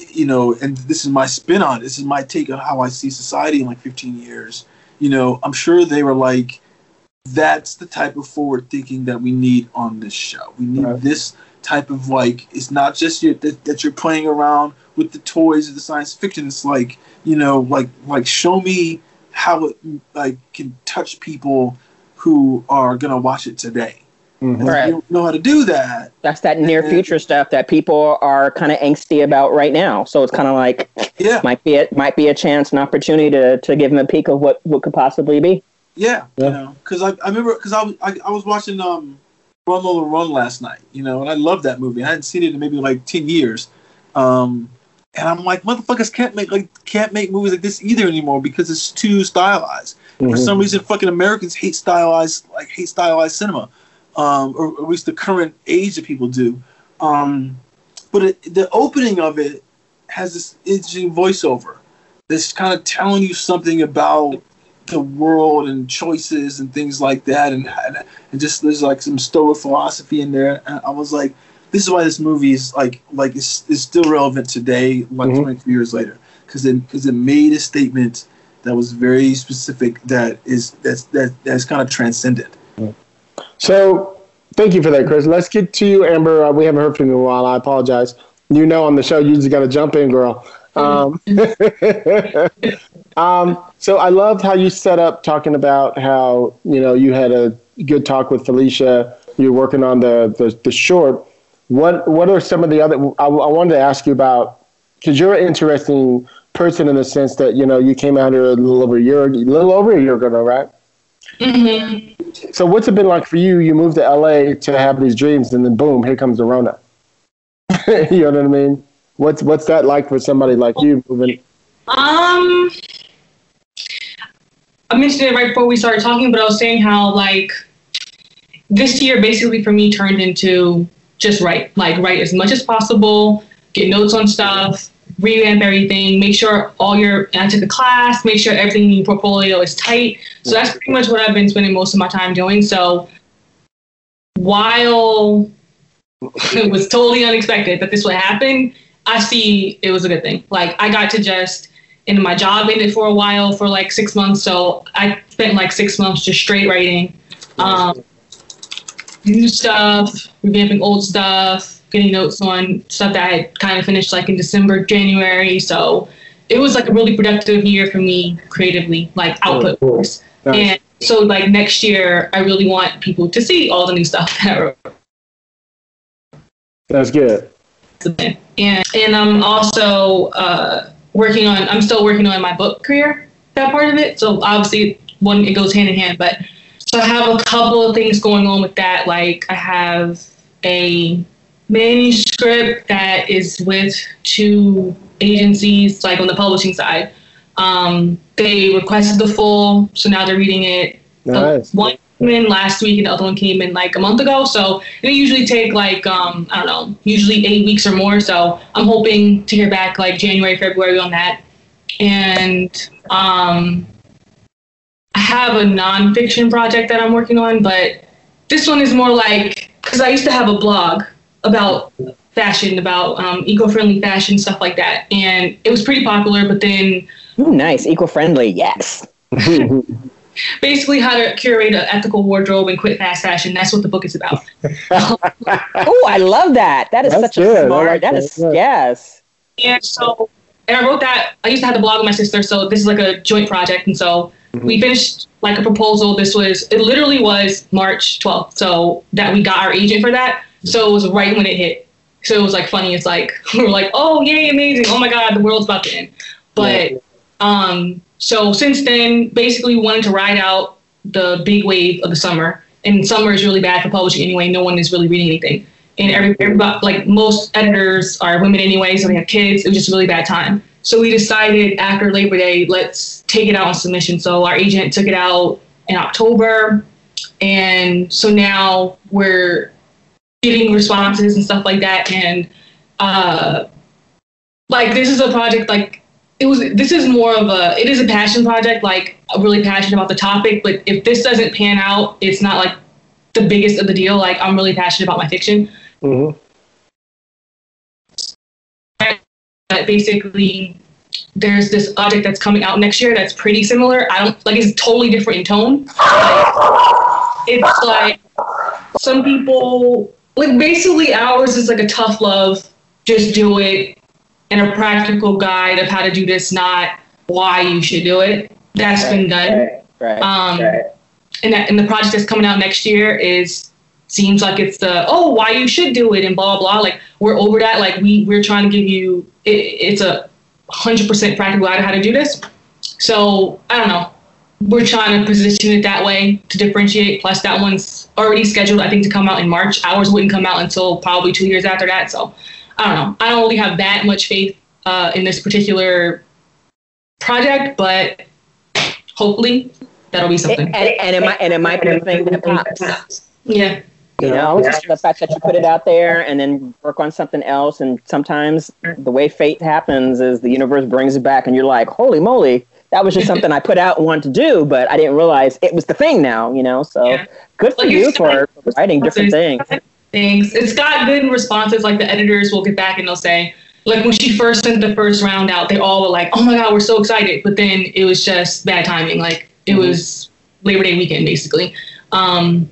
you know and this is my spin on it. This is my take on how I see society in like 15 years. You know I'm sure they were like that's the type of forward thinking that we need on this show. We need Right. this type of like it's not just your, that, that you're playing around with the toys of the science fiction it's like you know like like show me how it like can touch people who are gonna watch it today Mhm. Right. You don't know how to do that. That's that near Yeah. future stuff that people are kind of angsty about right now. So it's kind of like Yeah, might be it might be a chance, an opportunity to, to give them a peek of what, what could possibly be. yeah, Yeah. you know, because I, I remember because I, was- I I was watching um Run Lola Run last night, you know, and I loved that movie. I hadn't seen it in maybe like ten years, um, and I'm like, motherfuckers can't make like can't make movies like this either anymore because it's too stylized. For Mhm. some reason, fucking Americans hate stylized like hate stylized cinema, um, or at least the current age that people do. Um, but it, the opening of it has this interesting voiceover that's kind of telling you something about the world and choices and things like that, and and just there's like some stoic philosophy in there. And I was like, this is why this movie is like like is, is still relevant today, like Mhm. 22 years later, because it because it made a statement that was very specific that is that's that that's kind of transcendent. So, thank you for that, Chris. Let's get to you, Amber. Uh, we haven't heard from you in a while. I apologize. You know, on the show, you just got to jump in, girl. Um, um, so I loved how you set up talking about how you know you had a good talk with Felicia. You're working on the the, the short. What what are some of the other? I, I wanted to ask you about because you're an interesting person in the sense that you know you came out here a little over a year, a little over a year ago, right? Mm-hmm. So what's it been like for you? You moved to LA to have these dreams, and then boom, here comes the Rona. you know what I mean? What's what's that like for somebody like you moving? Um, I mentioned it right before we started talking, but I was saying how like this year basically for me turned into just write, like write as much as possible, get notes on stuff, revamp everything, make sure all your I took a class, make sure everything in your portfolio is tight. So that's pretty much what I've been spending most of my time doing. So while it was totally unexpected that this would happen, I see it was a good thing. Like I got to just and my job ended for a while for like six months. So I spent like six months just straight writing. Um, new stuff, revamping old stuff, getting notes on stuff that I had kind of finished like in December, January. So it was like a really productive year for me creatively, like output cool. wise. Nice. And so like next year, I really want people to see all the new stuff that I wrote. That's good. and and I'm also uh, working on. I'm still working on my book career. That part of it. So obviously, one it goes hand in hand. But so I have a couple of things going on with that. Like I have a manuscript that is with two agencies, like on the publishing side. Um, they requested the full, so now they're reading it. The one came in last week and the other one came in like a month ago. So they usually take like um, I don't know, usually eight weeks or more. So I'm hoping to hear back like January, February on that. And um, I have a nonfiction project that I'm working on, but this one is more like because I used to have a blog about fashion, about um, eco-friendly fashion, stuff like that, and it was pretty popular. But then Ooh, nice, eco-friendly. Yes. basically how to curate an ethical wardrobe and quit fast fashion. That's what the book is about. Oh, I love that. That is That's such good. I a smart. like that that. is Yeah. yes. And so, and I wrote that. I used to have the blog with my sister, so this is like a joint project. And so we finished like a proposal. This was it. Literally was March 12th. So that we got our agent for that. So it was right when it hit. So it was like funny. It's like we were like, oh yay, amazing! Oh my god, the world's about to end. But um, so since then, basically, we wanted to ride out the big wave of the summer. And summer is really bad for publishing anyway. No one is really reading anything. And every, everybody, like most editors are women anyway, so they have kids. It was just a really bad time. So we decided after Labor Day, let's take it out on submission. So our agent took it out in October. And so now we're getting responses and stuff like that. And uh, like this is a project like it was this is more of a it is a passion project like I'm really passionate about the topic but if this doesn't pan out it's not like the biggest of the deal like i'm really passionate about my fiction Mhm. But basically there's this project that's coming out next year that's pretty similar i don't like it's totally different in tone Like, it's like some people like basically ours is like a tough love just do it and a practical guide of how to do this not why you should do it that's been done Right. Right. um, right. and that, and the project that's coming out next year is seems like it's the oh why you should do it and blah blah. Like we're over that. Like we we're trying to give you it, it's a hundred percent practical guide how to do this. So I don't know. We're trying to position it that way to differentiate. Plus that one's already scheduled I think to come out in March. Ours wouldn't come out until probably two years after that. So I don't know. I don't really have that much faith uh, in this particular project, but hopefully that'll be something. And, and it might and it might be a thing that pops. Yeah. You know, just the fact that you put it out there and then work on something else. And sometimes the way fate happens is the universe brings it back, and you're like, "Holy moly, that was just something I put out and wanted to do, but I didn't realize it was the thing now." You know, so Yeah. good for Like you it's for writing different things. Things. It's got good responses. Like the editors will get back and they'll say, like when she first sent the first round out, they all were like, "Oh my god, we're so excited!" But then it was just bad timing. Like it was Labor Day weekend, basically. Um,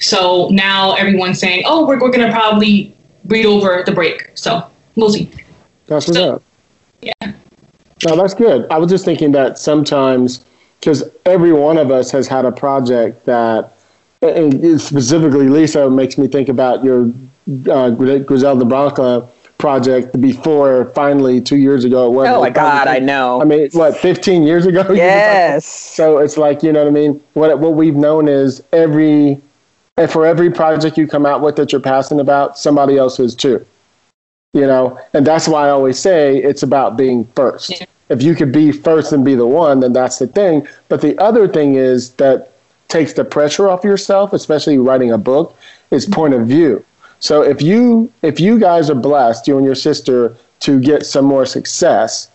so now everyone's saying, "Oh, we're, we're gonna probably read over the break." So we'll see. That's what's up. Yeah. No, that's good. I was just thinking that sometimes, because every one of us has had a project that, and specifically Lisa makes me think about your uh, Griselda Blanco project before finally two years ago. It was Oh my God, I know. I mean, what, 15 years ago? Yes. So it's like, you know what I mean? What, what we've known is every, and for every project you come out with that you're passionate about, somebody else is too. You know, and that's why I always say it's about being first. Yeah. If you could be first and be the one, then that's the thing. But the other thing is that takes the pressure off yourself, especially writing a book, is mm-hmm. point of view. So if you if you guys are blessed, you and your sister, to get some more success,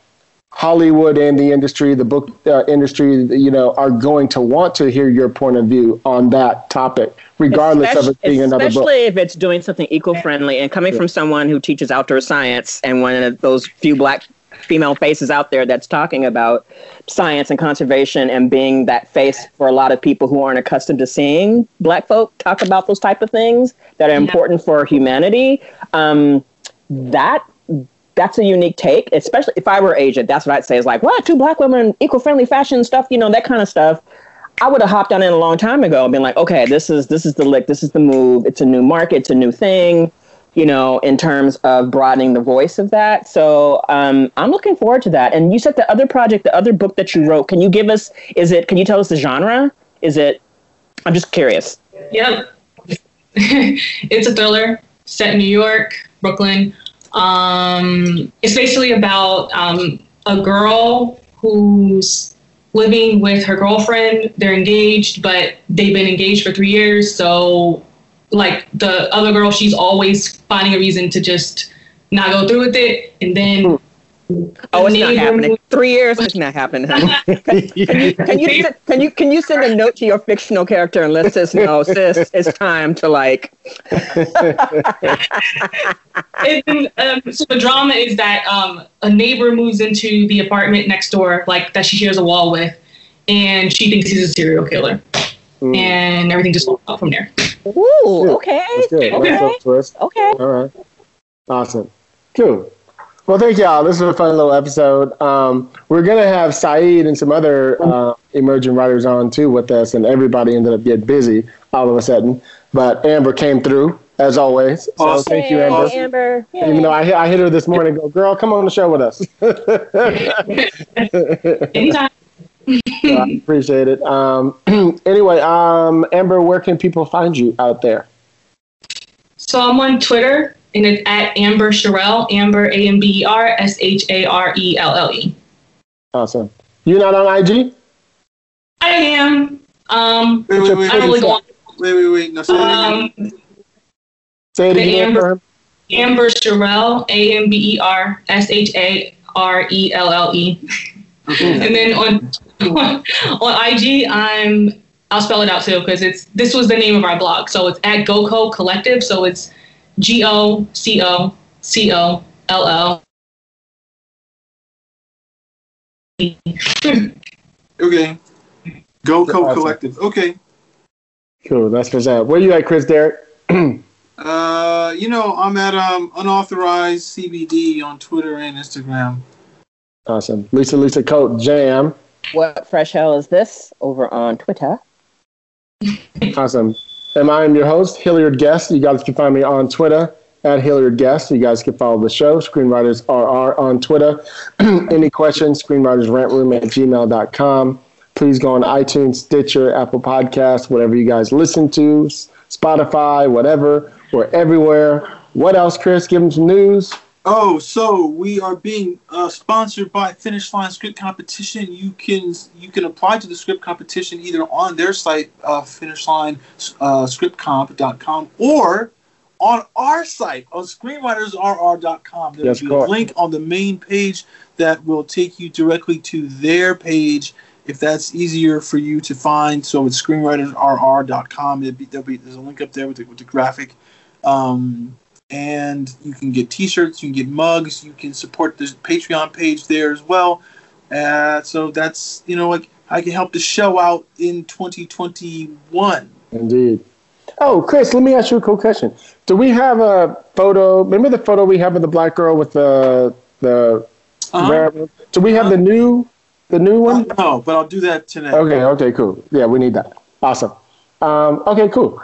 Hollywood and the industry, the book uh, industry, you know, are going to want to hear your point of view on that topic, regardless of it being another book. Especially if it's doing something eco-friendly and coming from someone who teaches outdoor science and one of those few black female faces out there that's talking about science and conservation and being that face for a lot of people who aren't accustomed to seeing black folk talk about those type of things that are important for humanity. Um, that that's a unique take, especially if I were Asian. That's what I'd say is like, what, two black women, eco-friendly fashion stuff, you know, that kind of stuff. I would have hopped on in a long time ago and been like, okay, this is this is the lick, this is the move. It's a new market, it's a new thing, you know, in terms of broadening the voice of that. So um, I'm looking forward to that. And you said the other project, the other book that you wrote. Can you give us? Is it? Can you tell us the genre? Is it? I'm just curious. Yep. it's a thriller set in New York, Brooklyn. Um, it's basically about um, a girl who's living with her girlfriend. They're engaged, but they've been engaged for three years. So, like the other girl, she's always finding a reason to just not go through with it. And then Oh, it's not happening. Three years, it's not happening. honey. Can you can you can you can you send a note to your fictional character and let sis know, sis, it's time to like. it, um, so the drama is that um, a neighbor moves into the apartment next door, like that she shares a wall with, and she thinks he's a serial killer, Mm. and everything just falls out from there. Ooh, okay, That's okay, That's a twist. okay. All right. Awesome. Cool. Well, thank y'all. This was a fun little episode. Um, we're going to have Saeed and some other uh, emerging writers on too with us, and everybody ended up getting busy all of a sudden. But Amber came through, as always. So Awesome. thank you, Yay, Amber. Amber. Even though I, hit- I hit her this morning, go, girl, come on the show with us. Anytime. So I appreciate it. Um, anyway, um, Amber, where can people find you out there? So I'm on Twitter, and it's at Amber Sharelle, Amber A M B E R S H A R E L L E. Awesome. You're not on IG? I am. Um, Wait, wait, wait, I really wait, wait, wait, wait. No, say that again. Um, Say it again. Amber- for him. Amber Sharelle, A M B E R S H A R E L L E. And then on, on on IG, I'm I'll spell it out too because it's this was the name of our blog. So it's at GoCo Collective. So it's G O C O C O L L. Okay. Go Co Awesome. Collective. Okay. Cool. That's what's up. Where you at, Chris Derek? Uh, you know, I'm at um unauthorized CBD on Twitter and Instagram. Awesome. Lisa Lisa Coat Jam. What fresh hell is this over on Twitter? Awesome. And I am your host, Hilliard Guest. You guys can find me on Twitter at Hilliard Guest. You guys can follow the show, Screenwriters RR on Twitter. Any questions, screenwritersrantroom at gmail.com. Please go on iTunes, Stitcher, Apple Podcasts, whatever you guys listen to, Spotify, whatever. We're everywhere. What else, Chris? Give them some news. Oh, so we are being uh, sponsored by Finish Line Script Competition. You can you can apply to the script competition either on their site, uh, finishlinescriptcomp.com, or on our site on screenwritersrr.com. There'll be a link on the main page that will take you directly to their page if that's easier for you to find. So it's screenwritersrr.com. Be, there'll be, there's a link up there with the, with the graphic. Um, and you can get t-shirts, you can get mugs, you can support the Patreon page there as well. Uh, so that's, you know, like I can help the show out in 2021. Indeed. Oh, Chris, let me ask you a cool question. Do we have a photo? Remember the photo we have of the black girl with the the? Uh-huh. Do we have the new the new one? No, but I'll do that tonight. Okay, okay, cool. Yeah, we need that. Awesome. Um, okay, cool.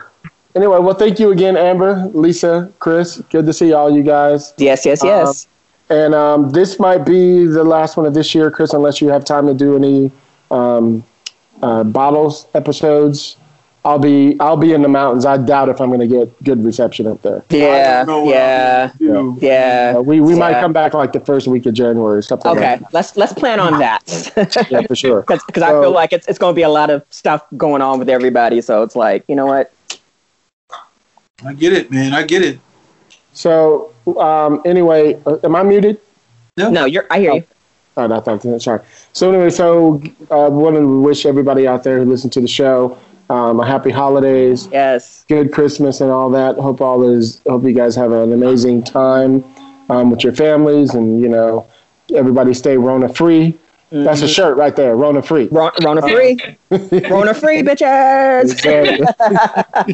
Anyway, well, thank you again, Amber, Lisa, Chris. Good to see all you guys. Yes, yes, yes. And um, this might be the last one of this year, Chris, unless you have time to do any um, uh, bottles episodes. I'll be I'll be in the mountains. I doubt if I'm going to get good reception up there. I yeah, don't know what yeah, I'm gonna do. yeah. Uh, we we might come back like the first week of January or something. Okay, like let's let's plan on that. that. yeah, for sure. Because I feel like it's it's going to be a lot of stuff going on with everybody. So it's like, you know what? I get it, man. I get it. So um, anyway, uh, am I muted? No, no, you're. I hear you. Oh, no, I thought, sorry. So anyway, so uh, wanted to wish everybody out there who listened to the show um, a happy holidays, Yes. good Christmas, and all that. Hope all is. Hope you guys have an amazing time um, with your families, and you know, everybody stay Rona free. That's a shirt right there, Rona free. Ron- Rona free. Rona free, bitches.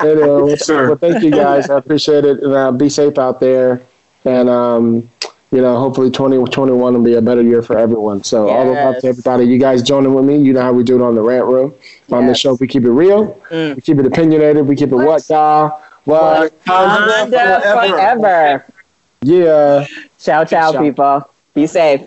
anyway, Sir. well, thank you guys. I appreciate it, and uh, be safe out there. And um, you know, hopefully 2021 will be a better year for everyone. So all the love to everybody. You guys joining with me. You know how we do it on the rant room. On this Yes. show, we keep it real. Mm. We keep it opinionated. We keep it what, y'all? What? Wakanda Wakanda forever. Yeah. Ciao, ciao, Ciao. people. Be safe.